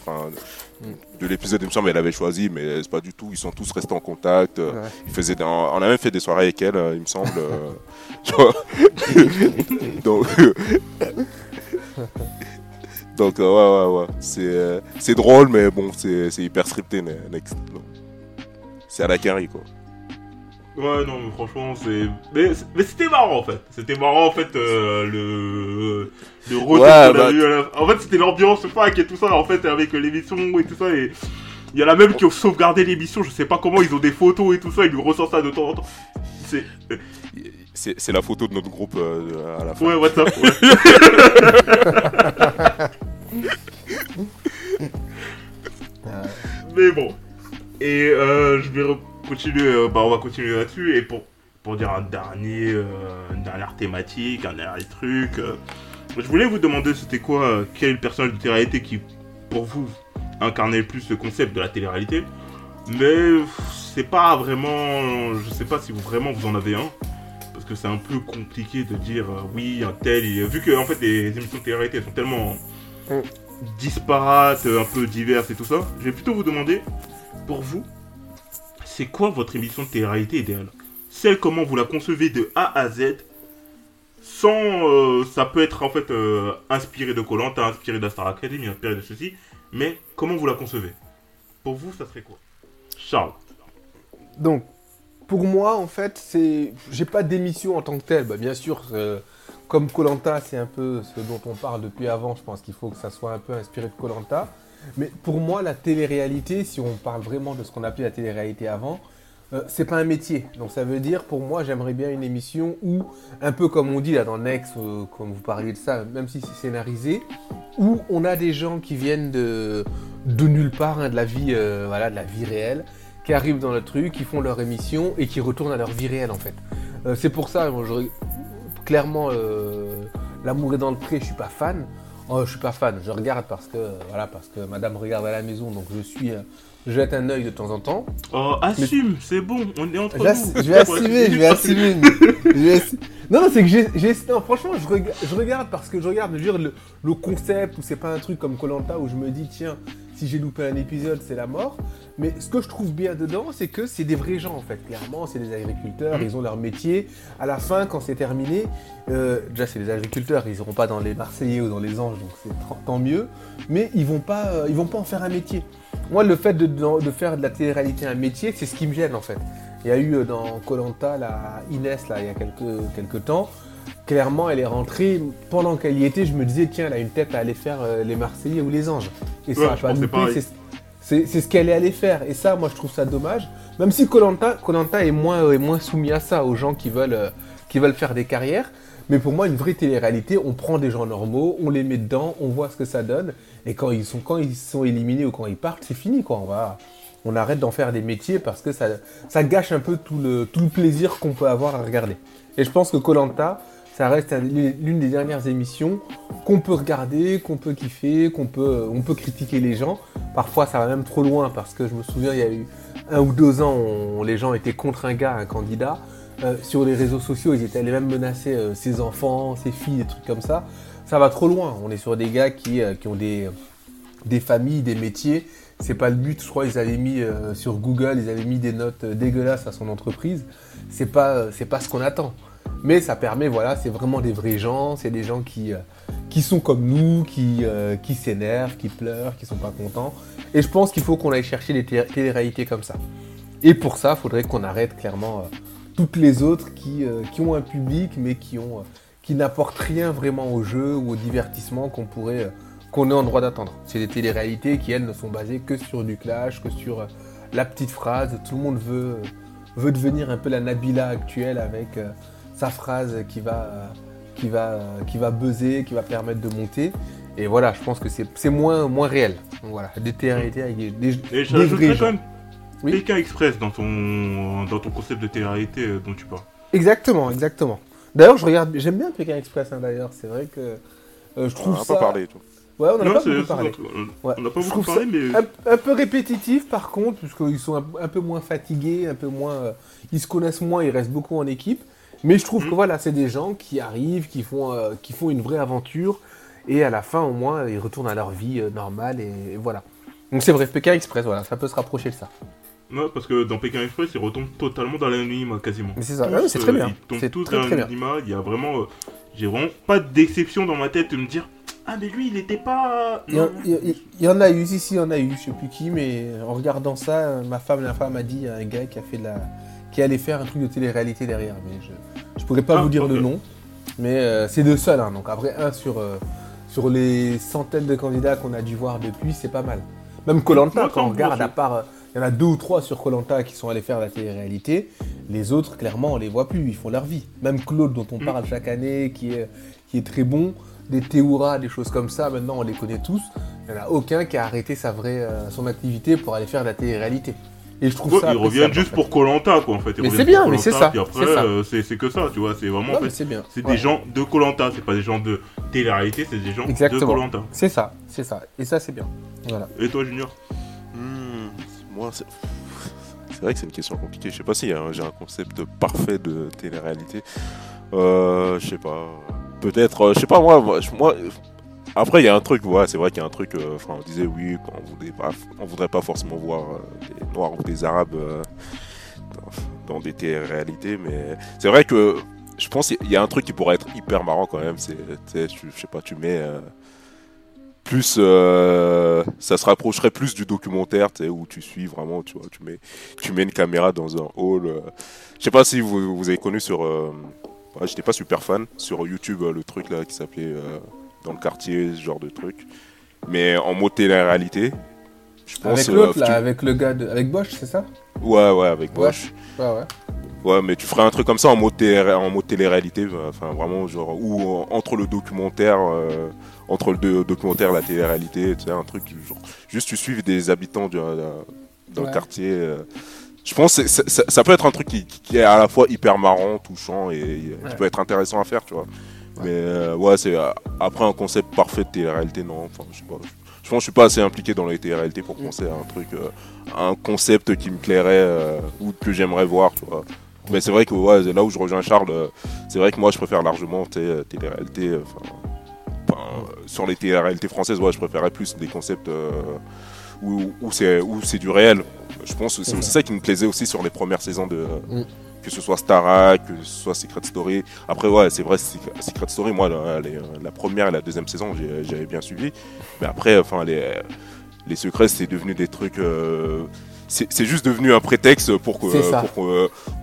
de l'épisode, il me semble, elle avait choisi, mais c'est pas du tout. Ils sont tous restés en contact. euh, Ouais. Ils faisaient des- on a même fait des soirées avec elle, euh, il me semble. euh, tu vois. Donc, Donc, ouais, ouais, ouais. C'est, c'est drôle, mais bon, c'est, c'est hyper scripté, ne- Next. C'est à la carry, quoi. Ouais, non, mais franchement, c'est. Mais, mais c'était marrant en fait. C'était marrant en fait, euh, le. Le retour Ouais, qu'on a bah- eu à la- En fait, c'était l'ambiance fac et tout ça, en fait, avec l'émission et tout ça. Et il y en a même qui ont sauvegardé l'émission, je sais pas comment, ils ont des photos et tout ça, ils lui ressortent ça de temps en temps. C'est. C'est, c'est la photo de notre groupe euh, à la fin. Ouais, WhatsApp, ouais. Mais bon. Et euh, je vais euh, bah on va continuer là-dessus. Et pour, pour dire un dernier, euh, une dernière thématique, un dernier truc, euh, je voulais vous demander c'était quoi, quel personnage de télé-réalité qui, pour vous, incarnait le plus le concept de la télé-réalité. Mais c'est pas vraiment, je sais pas si vous vraiment vous en avez un. Parce que c'est un peu compliqué de dire oui, un tel, il- vu que en fait les émissions de télé-réalité sont tellement Mm. disparates, un peu diverses et tout ça, je vais plutôt vous demander, pour vous, c'est quoi votre émission de télé-réalité idéale? Celle comment vous la concevez de A à Z, sans, euh, ça peut être en fait euh, inspiré de Colanta, inspiré de Academy, inspiré de ceci, mais comment vous la concevez? Pour vous, ça serait quoi? Charles. Donc, pour moi, en fait, c'est. J'ai pas d'émission en tant que telle. Bah, bien sûr, euh, comme Colanta, c'est un peu ce dont on parle depuis avant. Je pense qu'il faut que ça soit un peu inspiré de Colanta. Mais pour moi, la télé-réalité, si on parle vraiment de ce qu'on appelait la télé-réalité avant, euh, c'est pas un métier. Donc ça veut dire, pour moi, j'aimerais bien une émission où, un peu comme on dit là dans Next, euh, comme vous parliez de ça, même si c'est scénarisé, où on a des gens qui viennent de, de nulle part, hein, de la vie, euh, voilà, de la vie réelle, qui arrivent dans le truc, qui font leur émission et qui retournent à leur vie réelle en fait. Euh, c'est pour ça, clairement, euh, l'amour est dans le pré, je suis pas fan. Oh, je suis pas fan, je regarde parce que voilà parce que Madame regarde à la maison, donc je suis, euh, je jette un œil de temps en temps. Oh, assume, c'est bon, on est entre nous. je vais assumer, je vais assumer. je vais assu- Non, c'est que j'ai, franchement, je, rega- je regarde parce que je regarde, je veux dire, le, le concept où c'est pas un truc comme Colanta où je me dis tiens, si j'ai loupé un épisode, c'est la mort. Mais ce que je trouve bien dedans, c'est que c'est des vrais gens en fait. Clairement, c'est des agriculteurs, Mhm. ils ont leur métier. À la fin, quand c'est terminé, euh, déjà c'est des agriculteurs, ils seront pas dans les Marseillais ou dans les Anges, donc c'est tant- mieux. Mais ils vont pas, euh, ils vont pas en faire un métier. Moi, le fait de, de- de faire de la télé-réalité un métier, c'est ce qui me gêne en fait. Il y a eu euh, dans Colanta la Inès là il y a quelques, quelques temps. Clairement, elle est rentrée. Pendant qu'elle y était, je me disais tiens, elle a une tête à aller faire euh, les Marseillais ou les Anges. Et ça Ouais, a pas loupé. c'est- ce qu'elle est allée faire. Et ça, moi, je trouve ça dommage. Même si Colanta, Colanta est moins, est moins soumis à ça, aux gens qui veulent, euh, qui veulent faire des carrières. Mais pour moi, une vraie télé-réalité, on prend des gens normaux, on les met dedans, on voit ce que ça donne. Et quand ils sont, quand ils sont éliminés ou quand ils partent, c'est fini, quoi. On va, on arrête d'en faire des métiers parce que ça, ça gâche un peu tout le, tout le plaisir qu'on peut avoir à regarder. Et je pense que Colanta, ça reste l'une des dernières émissions qu'on peut regarder, qu'on peut kiffer, qu'on peut, on peut critiquer les gens. Parfois, ça va même trop loin parce que je me souviens, il y a eu un ou deux ans, on- les gens étaient contre un gars, un candidat. Euh, sur les réseaux sociaux, ils étaient allés même menacer euh, ses enfants, ses filles, des trucs comme ça. Ça va trop loin. On est sur des gars qui, euh, qui ont des, des familles, des métiers. C'est pas le but. Je crois qu'ils avaient mis euh, sur Google, ils avaient mis des notes euh, dégueulasses à son entreprise. C'est pas, euh, c'est pas ce qu'on attend. Mais ça permet, voilà, c'est vraiment des vrais gens. C'est des gens qui, euh, qui sont comme nous, qui, euh, qui s'énervent, qui pleurent, qui sont pas contents. Et je pense qu'il faut qu'on aille chercher des té- télé-réalités comme ça. Et pour ça, il faudrait qu'on arrête clairement euh, toutes les autres qui, qui ont un public, mais qui, ont, qui n'apportent rien vraiment au jeu ou au divertissement qu'on pourrait, qu'on est en droit d'attendre. C'est des téléréalités qui, elles, ne sont basées que sur du clash, que sur la petite phrase. Tout le monde veut, veut devenir un peu la Nabila actuelle avec sa phrase qui va, qui, va, qui va buzzer, qui va permettre de monter. Et voilà, je pense que c'est c'est moins, moins réel. Donc voilà, des téléréalités avec des, des, Et des vrais quand gens. même Oui. Pékin Express dans ton, dans ton concept de télé-réalité euh, dont tu parles. Exactement, exactement. D'ailleurs, je regarde, j'aime bien Pékin Express. hein, D'ailleurs, c'est vrai que euh, je On trouve en a ça. pas parlé et tout. Ouais, on en a non, pas beaucoup parlé. on Ouais. on n'a pas Je beaucoup trouve parlé, mais Un, un peu répétitif par contre, puisqu'ils sont un, un peu moins fatigués, un peu moins, euh, ils se connaissent moins, ils restent beaucoup en équipe. Mais je trouve Mm. que voilà, c'est des gens qui arrivent, qui font, euh, qui font une vraie aventure, et à la fin au moins, ils retournent à leur vie euh, normale et, et voilà. Donc c'est vrai, Pékin Express, voilà, ça peut se rapprocher de ça. non, parce que dans Pékin Express, ils retombent totalement dans l'anonymat quasiment. Mais c'est ça, ouais, c'est très euh, bien. Ils tombent C'est tous très dans l'anonymat. Il y a vraiment, j'ai vraiment pas d'exception dans ma tête de me dire ah mais lui il était pas. Il y, en, Non. il y- il y en a eu, si, si, il y en a eu, je sais plus qui, mais en regardant ça, ma femme, la femme m'a dit, il y a un gars qui a fait de la. Qui allait faire un truc de télé-réalité derrière, mais je, je pourrais pas Ah, vous dire le nom, mais euh, c'est deux seuls, hein, donc après, un sur, euh, sur les centaines de candidats qu'on a dû voir depuis, c'est pas mal. Même Colanta, quand on regarde, à part. euh, Il y en a deux ou trois sur Colanta qui sont allés faire la télé-réalité. Les autres, clairement, on les voit plus, ils font leur vie. Même Claude, dont on Mm. parle chaque année, qui est, qui est très bon, des Théoura, des choses comme ça, maintenant on les connaît tous. Il n'y en a aucun qui a arrêté sa vraie, euh, son activité pour aller faire de la télé-réalité. Et je trouve Ouais, ça. ils reviennent juste en fait. pour Colanta quoi en fait. Ils Mais c'est bien, mais c'est ça, Puis après, c'est euh, c'est que ça, tu vois. C'est vraiment en fait. c'est bien. C'est Ouais. des gens de Colanta, c'est pas des gens de télé-réalité, c'est des gens Exactement. de Colanta. C'est ça, c'est ça. Et ça, c'est bien. Voilà. Et toi Junior? Hmm, moi, c'est c'est vrai que c'est une question compliquée. Je sais pas si j'ai un concept parfait de télé-réalité. Euh, je sais pas. Peut-être, euh, je sais pas, moi, après, il y a un truc, ouais, c'est vrai qu'il y a un truc, euh, enfin, on disait oui, on voudrait pas, on voudrait pas forcément voir euh, des Noirs ou des Arabes euh, dans, dans des télé-réalités, mais c'est vrai que je pense qu'il y a un truc qui pourrait être hyper marrant quand même, c'est, je sais pas, tu mets plus, euh, ça se rapprocherait plus du documentaire, où tu suis vraiment, tu vois, tu mets, tu mets une caméra dans un hall. euh. Je sais pas si vous, vous avez connu sur, euh, ouais, j'étais pas super fan sur YouTube le truc là qui s'appelait dans le quartier, ce genre de truc, mais en mode télé-réalité. Je pense. Avec euh, l'autre, là, tu- avec le gars de. Avec Bosch, c'est ça? Ouais, ouais, avec Bosch. Ouais, ouais. Ouais, mais tu ferais un truc comme ça en mode, télé- en mode télé-réalité, euh, enfin vraiment genre ou entre le documentaire, euh, entre le do- documentaire et la télé-réalité, tu sais, un truc genre juste tu suives des habitants du- euh, dans Ouais. le quartier. euh. Je pense que c'est- ça, ça peut être un truc qui, qui est à la fois hyper marrant, touchant et, et Ouais. qui peut être intéressant à faire, tu vois. Mais euh, ouais, c'est euh, après un concept parfait de télé-réalité, non. Enfin, je sais pas. Je, pense que je suis pas assez impliqué dans les télé-réalités pour Mm. penser à un truc, euh, un concept qui me plairait ou que j'aimerais voir, tu vois. Mais c'est vrai que ouais, là où je rejoins Charles, c'est vrai que moi je préfère largement télé-réalité. enfin, sur les télé-réalités françaises, ouais, je préférais plus des concepts où, où c'est du réel. Je pense que c'est aussi ça. ça qui me plaisait aussi sur les premières saisons de. Que ce soit Starac, que ce soit Secret Story. Après, ouais, c'est vrai, Secret Story, moi, la, première et la deuxième saison, j'avais bien suivi. Mais après, enfin, les, les secrets, c'est devenu des trucs. euh, c'est juste devenu un prétexte pour que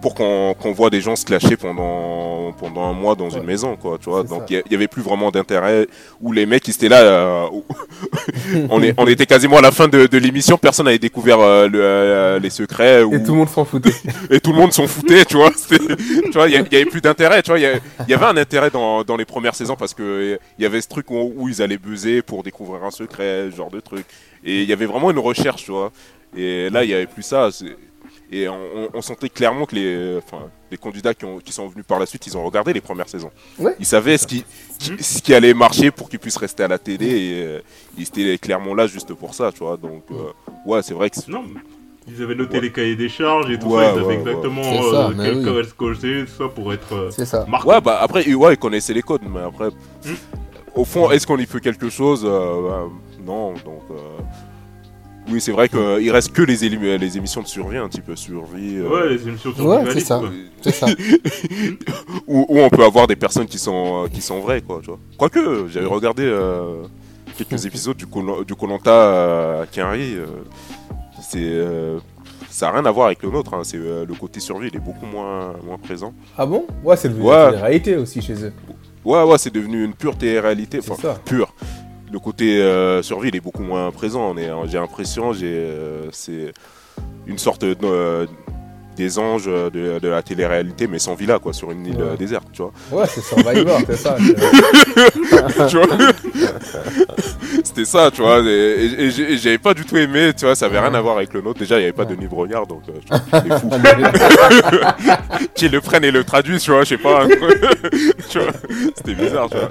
pour, qu'on qu'on voit des gens se clasher pendant pendant un mois dans Ouais. une maison quoi tu vois donc il y, y avait plus vraiment d'intérêt où les mecs ils étaient là euh, on, est, on était quasiment à la fin de, de l'émission, personne n'avait découvert euh, le, euh, les secrets. Et tout le monde s'en foutait. et tout le monde s'en foutait, tu vois. Tu vois, il y, avait plus d'intérêt, tu vois. Il y, avait un intérêt dans, dans les premières saisons parce que il y avait ce truc où, où ils allaient buzzer pour découvrir un secret, ce genre de truc. Et il y avait vraiment une recherche, tu vois. Et là, il y avait plus ça. Et on, on- on sentait clairement que les, enfin, les candidats qui, ont, qui sont venus par la suite, ils ont regardé les premières saisons. Ouais. Ils savaient ce qui, qui- ce qui allait marcher pour qu'ils puissent rester à la télé. Et euh, ils étaient clairement là juste pour ça, tu vois. Donc, euh, ouais, c'est vrai que Non, ils avaient noté les cahiers des charges et tout Ouais, ça, ils ouais, savaient exactement euh, ça, mais quel oui. code se cocher, tout ça pour être euh, C'est ça. marqué. Ouais, bah après, ouais, ils connaissaient les codes, mais après, Hmm. au fond, est-ce qu'on y fait quelque chose Euh, bah, Non, donc. Oui, c'est vrai qu'il reste que les, élim- les émissions de survie, un petit peu survie. euh, Ouais, les émissions sur Ouais, c'est ça. C'est ça. où, où on peut avoir des personnes qui sont, euh, qui sont vraies, quoi, tu vois. Quoique, j'avais regardé euh, quelques épisodes du Col- du Colanta à Quinry. euh, c'est. euh, ça n'a rien à voir avec le nôtre, hein, c'est euh, le côté survie, il est beaucoup moins, moins présent. Ah bon? Ouais, c'est devenu Ouais. la réalité aussi chez eux. Ouais, ouais, c'est devenu une pure télé-réalité. C'est Enfin, ça. pure. Le côté euh, survie, il est beaucoup moins présent. J'ai l'impression, euh, c'est une sorte de, euh, des anges de, de la télé-réalité, mais sans villa, quoi, sur une île Ouais. euh, déserte, tu vois. Ouais, c'est Survivor, c'est ça. C'était ça, tu vois. Et, j'avais pas du tout aimé, tu vois, ça avait rien à voir avec le nôtre. Déjà, il n'y avait pas Ouais. de Denis Brognard, donc euh, je fou. Qu'ils le prennent et le traduisent, tu vois, je sais pas. vois, c'était bizarre, tu vois.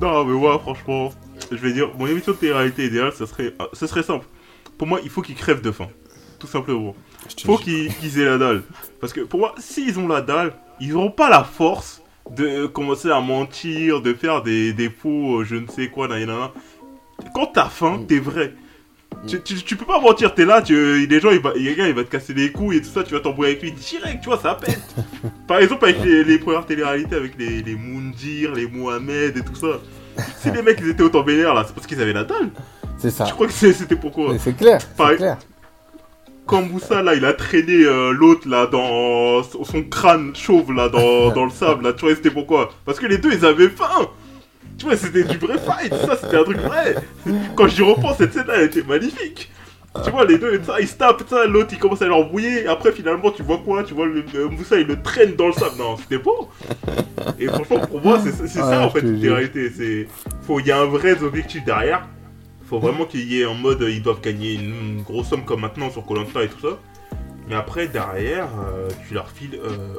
Non, mais moi, franchement, je vais dire, mon émission de télé-réalité idéale, ça serait, ah, ce serait simple. Pour moi, il faut qu'ils crèvent de faim. Tout simplement. faut qu'ils aient la dalle. Parce que pour moi, s'ils ont la dalle, ils n'auront pas la force de commencer à mentir, de faire des, des faux, euh, je ne sais quoi, nanana. Quand t'as faim, t'es vrai. Tu, tu, tu peux pas mentir, t'es là, tu, les gens, il va, il va te casser les couilles et tout ça, tu vas t'embrouiller avec lui direct, tu vois, ça pète. Par exemple, avec les, les premières télé-réalités, avec les, les Moundir, les Mohamed et tout ça. Si les mecs, ils étaient autant vénères là, c'est parce qu'ils avaient la dalle. C'est ça. Je crois que c'était pourquoi. C'est clair, c'est clair. Quand Moussa là, il a traîné euh, l'autre là dans son crâne chauve là dans, dans le sable là, tu vois, c'était pourquoi? Parce que les deux ils avaient faim Tu vois, c'était du vrai fight, ça c'était un truc vrai. Quand j'y repense, cette scène là elle était magnifique. Tu vois, les deux ça, ils se tapent, ça, l'autre il commence à l'embrouiller, après finalement tu vois quoi? Tu vois le, le Moussa il le traîne dans le sable, non c'était beau Et franchement pour moi c'est Ouais, ça en fait la réalité, c'est. Faut, il y a un vrai objectif derrière. Faut vraiment qu'il y ait en mode ils doivent gagner une, une grosse somme comme maintenant sur Colanta et tout ça. Mais après derrière euh, tu leur files euh,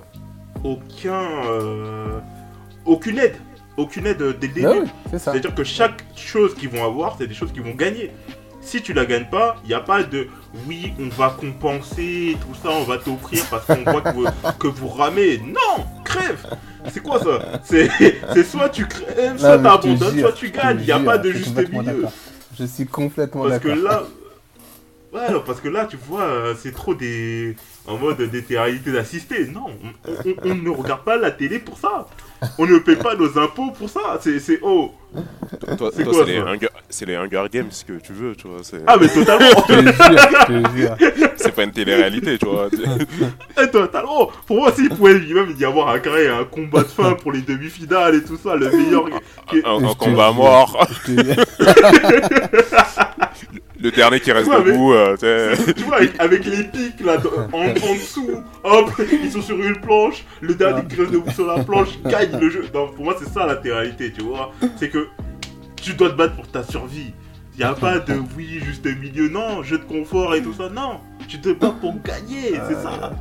aucun euh, aucune aide, aucune aide dès le début. Oui. C'est-à-dire que chaque chose qu'ils vont avoir, c'est des choses qu'ils vont gagner. Si tu la gagnes pas, il n'y a pas de oui, on va compenser tout ça, on va t'offrir parce qu'on voit que vous, que vous ramez. Non, crève. C'est quoi ça? C'est soit tu crèves, soit t'abandonnes, jure, soit tu gagnes. Il n'y a pas de juste milieu. d'accord. Je suis complètement Parce que d'accord. là. Ouais, parce que là, tu vois, euh, c'est trop des. En mode des réalités d'assister. Non, on, on- on ne regarde pas la télé pour ça. On ne paie pas nos impôts pour ça. C'est. c'est- Oh Toi, C'est les, ça Hunger- c'est les Hunger Games que tu veux, tu vois. Ah, mais totalement c'est pas une télé-réalité, tu vois. Eh, Totalement Pour moi, s'il pouvait même y avoir un, carré, un combat de fin pour les demi-finales et tout ça, le meilleur. un, combat mort. le dernier qui reste debout, euh, tu vois, avec, avec les pics là, en, en dessous, hop, ils sont sur une planche, le dernier qui reste debout sur la planche gagne le jeu. Non, pour moi, c'est ça la réalité, tu vois. C'est que tu dois te battre pour ta survie. Y a pas de oui, juste milieu, non, jeu de confort et tout ça, non. Tu te bats pour gagner, c'est ça.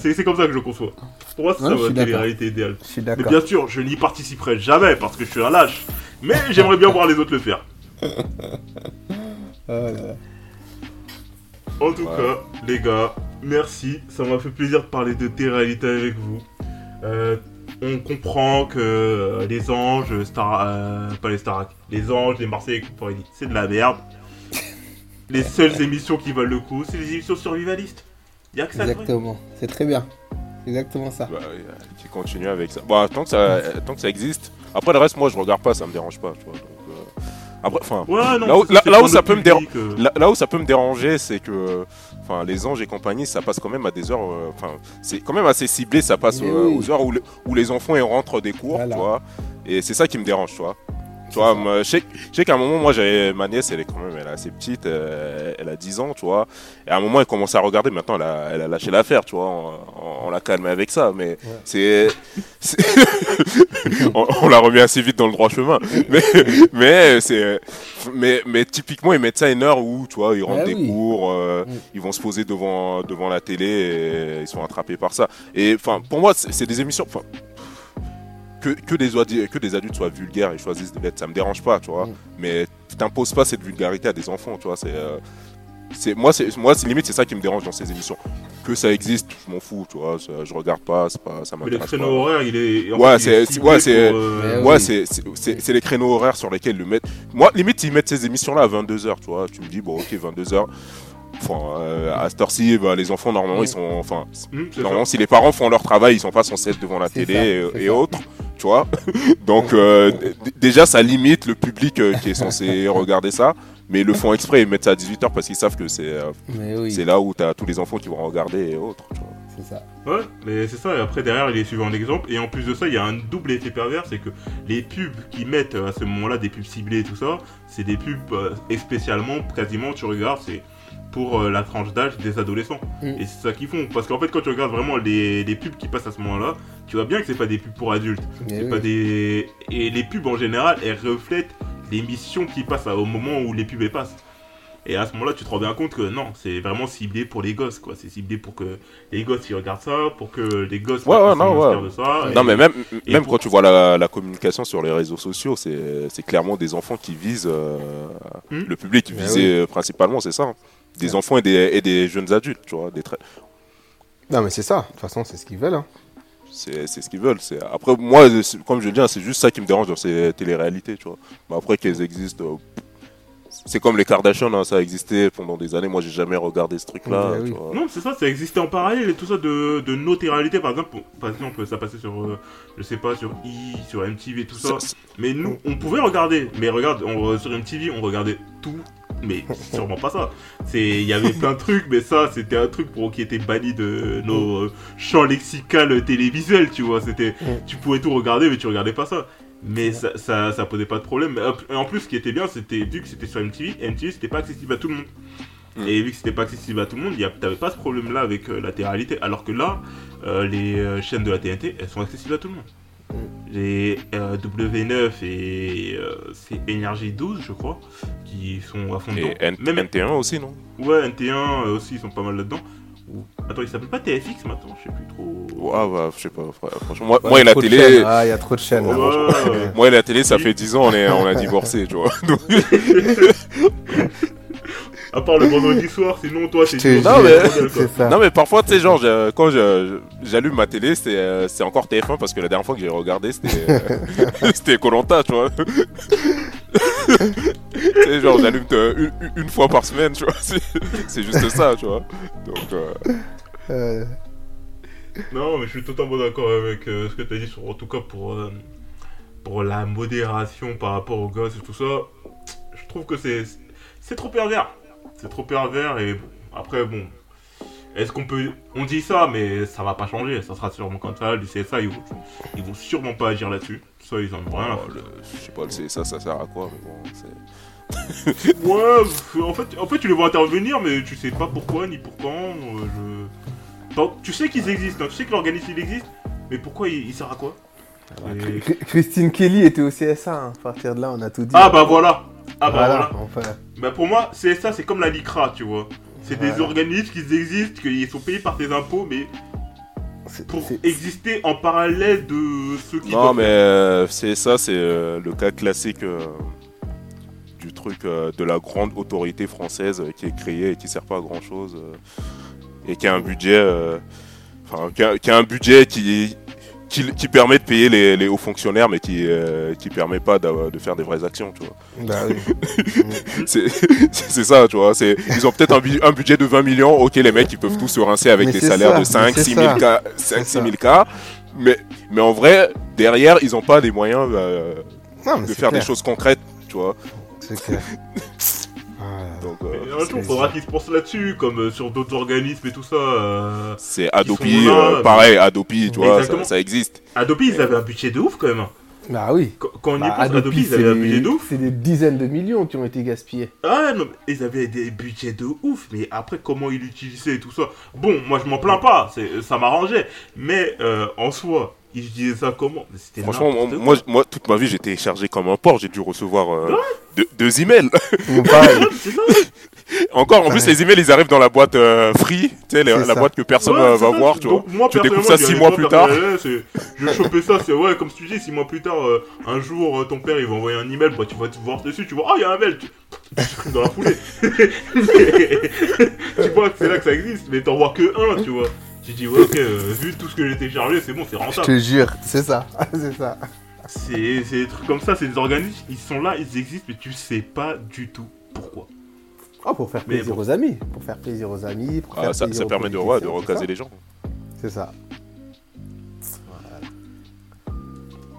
C'est c'est comme ça que je conçois. Pour moi, c'est Ouais, ça ma télé-réalité idéale. Je suis Mais bien sûr, je n'y participerai jamais parce que je suis un lâche. Mais j'aimerais bien voir les autres le faire. Là. En tout Ouais. cas, les gars, merci. Ça m'a fait plaisir de parler de télé-réalité avec vous. Euh, on comprend que euh, les anges, Star, euh, pas les Starac, les anges, les Marseillais et compagnie, c'est de la merde. les seules émissions qui valent le coup, c'est les émissions survivalistes. Y'a que ça. Exactement. C'est très bien. C'est exactement ça. Bah, oui, euh, qui continue avec ça. Bon, tant que ça, euh, tant que ça existe. Après, le reste, moi, je regarde pas, ça me dérange pas, tu vois. donc, euh, Après, enfin, Ouais, non, Là où- ça, là- c'est là pour où ça le peut me public, euh. là, là où ça peut me déranger, c'est que, enfin, les anges et compagnie, ça passe quand même à des heures, euh, enfin, c'est quand même assez ciblé, ça passe Mais euh, oui. aux heures où, le- où les enfants ils rentrent des cours, Voilà. tu vois. Et c'est ça qui me dérange, tu vois. Tu vois, je sais, je sais qu'à un moment, moi, j'avais ma nièce, elle est quand même, elle est assez petite, euh, elle a 10 ans, tu vois. Et à un moment, elle commençait à regarder. Maintenant, elle a, elle a lâché l'affaire, tu vois. On, on- on l'a calmée avec ça, mais c'est, c'est- on, on l'a remis assez vite dans le droit chemin. Mais, mais c'est, mais, mais typiquement, ils mettent ça une heure où, tu vois, ils rentrent Ah des oui. cours, euh, ils vont se poser devant, devant la télé et ils sont attrapés par ça. Et enfin, pour moi, c'est c'est des émissions. enfin, que, que, des, que des adultes soient vulgaires et choisissent de l'être, ça me dérange pas, tu vois. Mm. Mais t'imposes pas cette vulgarité à des enfants, tu vois. C'est, euh, c'est, moi, c'est, moi, c'est limite, c'est ça qui me dérange dans ces émissions. Que ça existe, je m'en fous, tu vois. ça- je regarde pas, c'est pas, ça Mais le m'intéresse créneau pas. horaire, il est. Ouais, fait, il est c'est- ouais, c'est- pour, euh, Mais Ouais, oui. c'est, c'est, c'est, c'est les créneaux horaires sur lesquels le mettre. Moi, limite, ils mettent ces émissions-là à 22h, tu vois. Tu me dis, bon, ok, 22h. Enfin, euh, à cette heure-ci, bah, les enfants, normalement, Mm. ils sont. Enfin, c'est Normalement, ça. si les parents font leur travail, ils sont pas censés être devant la C'est télé ça, et, autres, tu vois. Donc, euh, déjà, ça limite le public euh, qui est censé regarder ça. Mais ils le font exprès, ils mettent ça à 18h parce qu'ils savent que c'est euh, Mais oui, c'est là où tu as tous les enfants qui vont regarder et autres. tu vois. c'est ça. Ouais, mais c'est ça, et après derrière il est suivi en exemple, et en plus de ça, il y a un double effet pervers, c'est que les pubs qui mettent à ce moment-là, des pubs ciblées et tout ça, c'est des pubs, euh, et spécialement, quasiment, tu regardes, c'est pour euh, la tranche d'âge des adolescents. Mm. Et c'est ça qu'ils font, parce qu'en fait quand tu regardes vraiment les, les pubs qui passent à ce moment-là, tu vois bien que c'est pas des pubs pour adultes, c'est oui. pas des... Et les pubs en général, elles reflètent l'émission qui passe à- au moment où les pubs passent. Et à ce moment-là, tu te rends bien compte que non, c'est vraiment ciblé pour les gosses, quoi. C'est ciblé pour que les gosses ils regardent ça, pour que les gosses Ouais, ouais, non, ouais. de ça. et- Non, mais même, même pour- quand tu vois la, la communication sur les réseaux sociaux, c'est c'est clairement des enfants qui visent euh, Hmm. le public Mais visé euh, principalement, c'est ça. Des enfants et des, et des jeunes adultes, tu vois. Des tra- Non, mais c'est ça. De toute façon, c'est ce qu'ils veulent. hein. C'est c'est ce qu'ils veulent. c'est- Après, moi, comme je le dis, hein, c'est juste ça qui me dérange dans ces téléréalités, tu vois. Mais après qu'elles existent, euh, c'est comme les Kardashians, hein, ça a existé pendant des années. Moi, j'ai jamais regardé ce truc-là. Oui. Non, c'est ça, ça existait en parallèle et tout ça de, de nos réalités. Par exemple, par exemple, ça passait sur, euh, je sais pas, sur I, sur MTV, tout ça. Ça- ça- Mais nous, on pouvait regarder. Mais regarde, on, sur MTV, on regardait tout. Mais sûrement pas ça. C'est, il y avait plein de trucs, mais ça, c'était un truc pour qui était banni de nos euh, champs lexical télévisuels, tu vois. C'était, Mm. tu pouvais tout regarder, mais tu regardais pas ça. Mais ça, ça, ça posait pas de problème. Et en plus, ce qui était bien, c'était vu que c'était sur MTV, MTV c'était pas accessible à tout le monde. Mm. Et vu que c'était pas accessible à tout le monde, y a- t'avais pas ce problème-là avec euh, la télé-réalité. Alors que là, euh, les euh, chaînes de la TNT, elles sont accessibles à tout le monde. Les euh, W9 et euh, c'est Énergie 12, je crois, qui sont à fond dedans. Et N- Même NT1 aussi, non? Ouais, NT1 euh, aussi, ils sont pas mal là-dedans. Attends, il s'appelle pas TFX maintenant, je sais plus trop. Ouais, ouais, je sais pas. fr- Franchement, moi, Ouais, moi et la télé, chaînes. Ah, il y a trop de chaînes. là. Ouais, ouais. moi et la télé, ça fait 10 ans, on, est, on a divorcé, tu vois. Donc, À part le vendredi soir, sinon toi, c'est jure, Non, mais-. Non mais parfois tu sais genre je- quand je- j'allume ma télé c'est euh, c'est encore TF1 parce que la dernière fois que j'ai regardé c'était euh, c'était Colanta tu vois. tu sais genre j'allume euh, une, une- une fois par semaine tu vois c'est juste ça tu vois. Donc euh, Euh, Non, mais je suis totalement d'accord avec euh, ce que tu as dit, sur, en tout cas pour, euh, pour la modération par rapport aux gosses et tout ça. Je trouve que c'est c'est trop pervers. C'est trop pervers et bon, après, bon. Est-ce qu'on peut. On dit ça, mais ça va pas changer. Ça sera sûrement comme ça. Le CSA, ils vont, ils vont sûrement pas agir là-dessus. Ça, ils en ont rien oh, le- je sais pas le CSA ça sert à quoi mais bon c'est Ouais, en fait, en fait, tu les vois intervenir, mais tu sais pas pourquoi ni pour quand. euh, je... Tu sais qu'ils existent, hein, tu sais que l'organisme il existe, mais pourquoi il, il sert à quoi? Et- Chr- Christine Kelly était au CSA. hein. À partir de là, on a tout dit. Ah bah voilà Ah bah voilà, Enfin, Bah pour moi, c'est ça, c'est comme la LICRA, tu vois. C'est des organismes qui existent, qui sont payés par tes impôts, mais pour exister en parallèle de ceux qui... Non mais euh, c'est ça c'est euh, le cas classique euh, du truc euh, de la grande autorité française euh, qui est créée et qui sert pas à grand chose et qui a un budget euh, enfin qui a, qui a un budget qui qui, qui permet de payer les, les hauts fonctionnaires mais qui euh, qui permet pas de faire des vraies actions tu vois Bah oui. c'est ça tu vois ils ont peut-être un, bu- un budget de 20 millions ok les mecs ils peuvent tous se rincer avec Mais des salaires ça, de 5 mais c'est 6 000 ça. k 5 C'est 6 ça. 000 k mais mais en vrai derrière ils ont pas les moyens euh, Non, de faire clair, des choses concrètes tu vois C'est clair. Ah, donc euh, un jour, c'est- faudra qu'ils se pensent là-dessus, comme euh, sur d'autres organismes et tout ça. euh. c'est Adopi euh, pareil Adopi tu vois ça, Exactement. ça existe Adobe, ils avaient un budget de ouf quand même. hein. Bah oui. Quand, quand on y Bah, pense, Adobe, ils c'est avaient un des- budget de ouf. C'est des dizaines de millions qui ont été gaspillés. Ah non, mais ils avaient des budgets de ouf, mais après comment ils l'utilisaient et tout ça? Bon, moi je m'en plains pas, ça m'arrangeait. Mais euh, en soi, ils utilisaient ça comment Mais Franchement, moi, moi, moi, toute ma vie, j'étais chargé comme un porc. J'ai dû recevoir euh, deux, deux emails. Encore, en plus, les emails, ils arrivent dans la boîte euh, free, tu sais, la, ça. boîte que personne Ouais, euh, va ça. voir, tu vois. Donc, moi, Tu découvres personnellement, ça six mois plus tard. c'est- Je chopais ça, c'est ouais, comme tu dis, six mois plus tard, euh, un jour, euh, ton père il va envoyer un email, bah, tu vas te voir dessus, tu vois, ah, il y a un mail, dans la foulée. tu vois que c'est là que ça existe, mais t'en vois que un, tu vois. Dis, ouais, ok, euh, vu tout ce que j'ai téléchargé, c'est bon, c'est Je rentable. te jure, c'est ça. c'est ça. C'est c'est des trucs comme ça, c'est des organismes, ils sont là, ils existent, mais tu sais pas du tout pourquoi. Oh, pour faire plaisir bon. aux amis. Pour faire plaisir aux amis. Pour Ah, faire ça, plaisir ça aux permet de, ouais, de recaser les gens. C'est ça.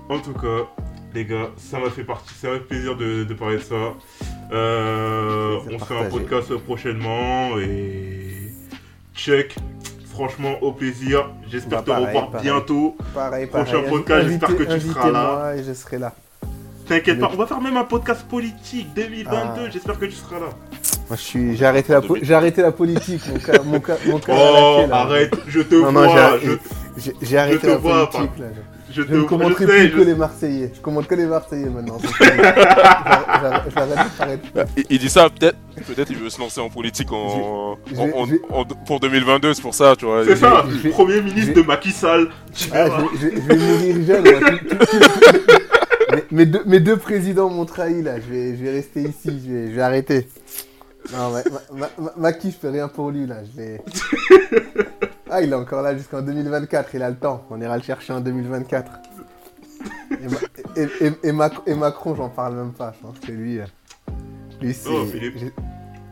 En tout cas, les gars, ça m'a fait partie, ça m'a fait plaisir de, de parler de ça. Euh, on fait un podcast prochainement et check. Franchement, au plaisir. J'espère Bah, te pareil, revoir pareil. bientôt. Pareil, Prochain pareil. podcast, j'espère que tu seras là. et je serai là. T'inquiète pas, on va faire même un podcast politique 2022. Ah. J'espère que tu seras là. Moi, je suis, j'ai arrêté la, po- j'ai arrêté la politique. Mon cœur, mon Oh, arrête, je te Non, vois. j'ai, je, j'ai- j'ai arrêté te la vois, politique, là. je Je te ne commenterai Je sais, plus je que les Marseillais. Je commente que les Marseillais maintenant. Bah, il, dit ça, peut-être peut-être il veut se lancer en politique en, Je- en- en- je- en- pour 2022, c'est pour ça, tu vois. C'est ça, premier ministre je de Macky Sall. Tu Ah, je, vais mourir jeune. mes, mes deux, mes deux présidents m'ont trahi là. Je vais, je vais rester ici. Je vais, je vais arrêter. Non, ma, ma, ma, Macky, je fais rien pour lui là. Je vais... Ah, il est encore là jusqu'en 2024. Il a le temps. On ira le chercher en 2024. Et, et, et- et Mac- et Macron, j'en parle même pas. Je pense que lui, euh, lui c'est. Oh,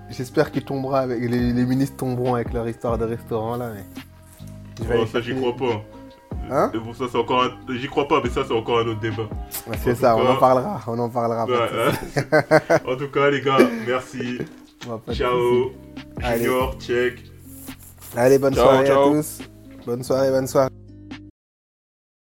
J'espère qu'il tombera avec les, les ministres tomberont avec leur histoire de restaurant là. Mais... Oh, ça, j'y crois pas. Hein? Bon, ça, c'est encore un... J'y crois pas, mais ça, c'est encore un autre débat. Ouais, c'est ça, on en parlera, on en parlera. hein. en tout cas, les gars, merci. Ciao. Junior, check. Allez, bonne Ciao, soirée ciao. à tous. Bonne soirée, bonne soirée.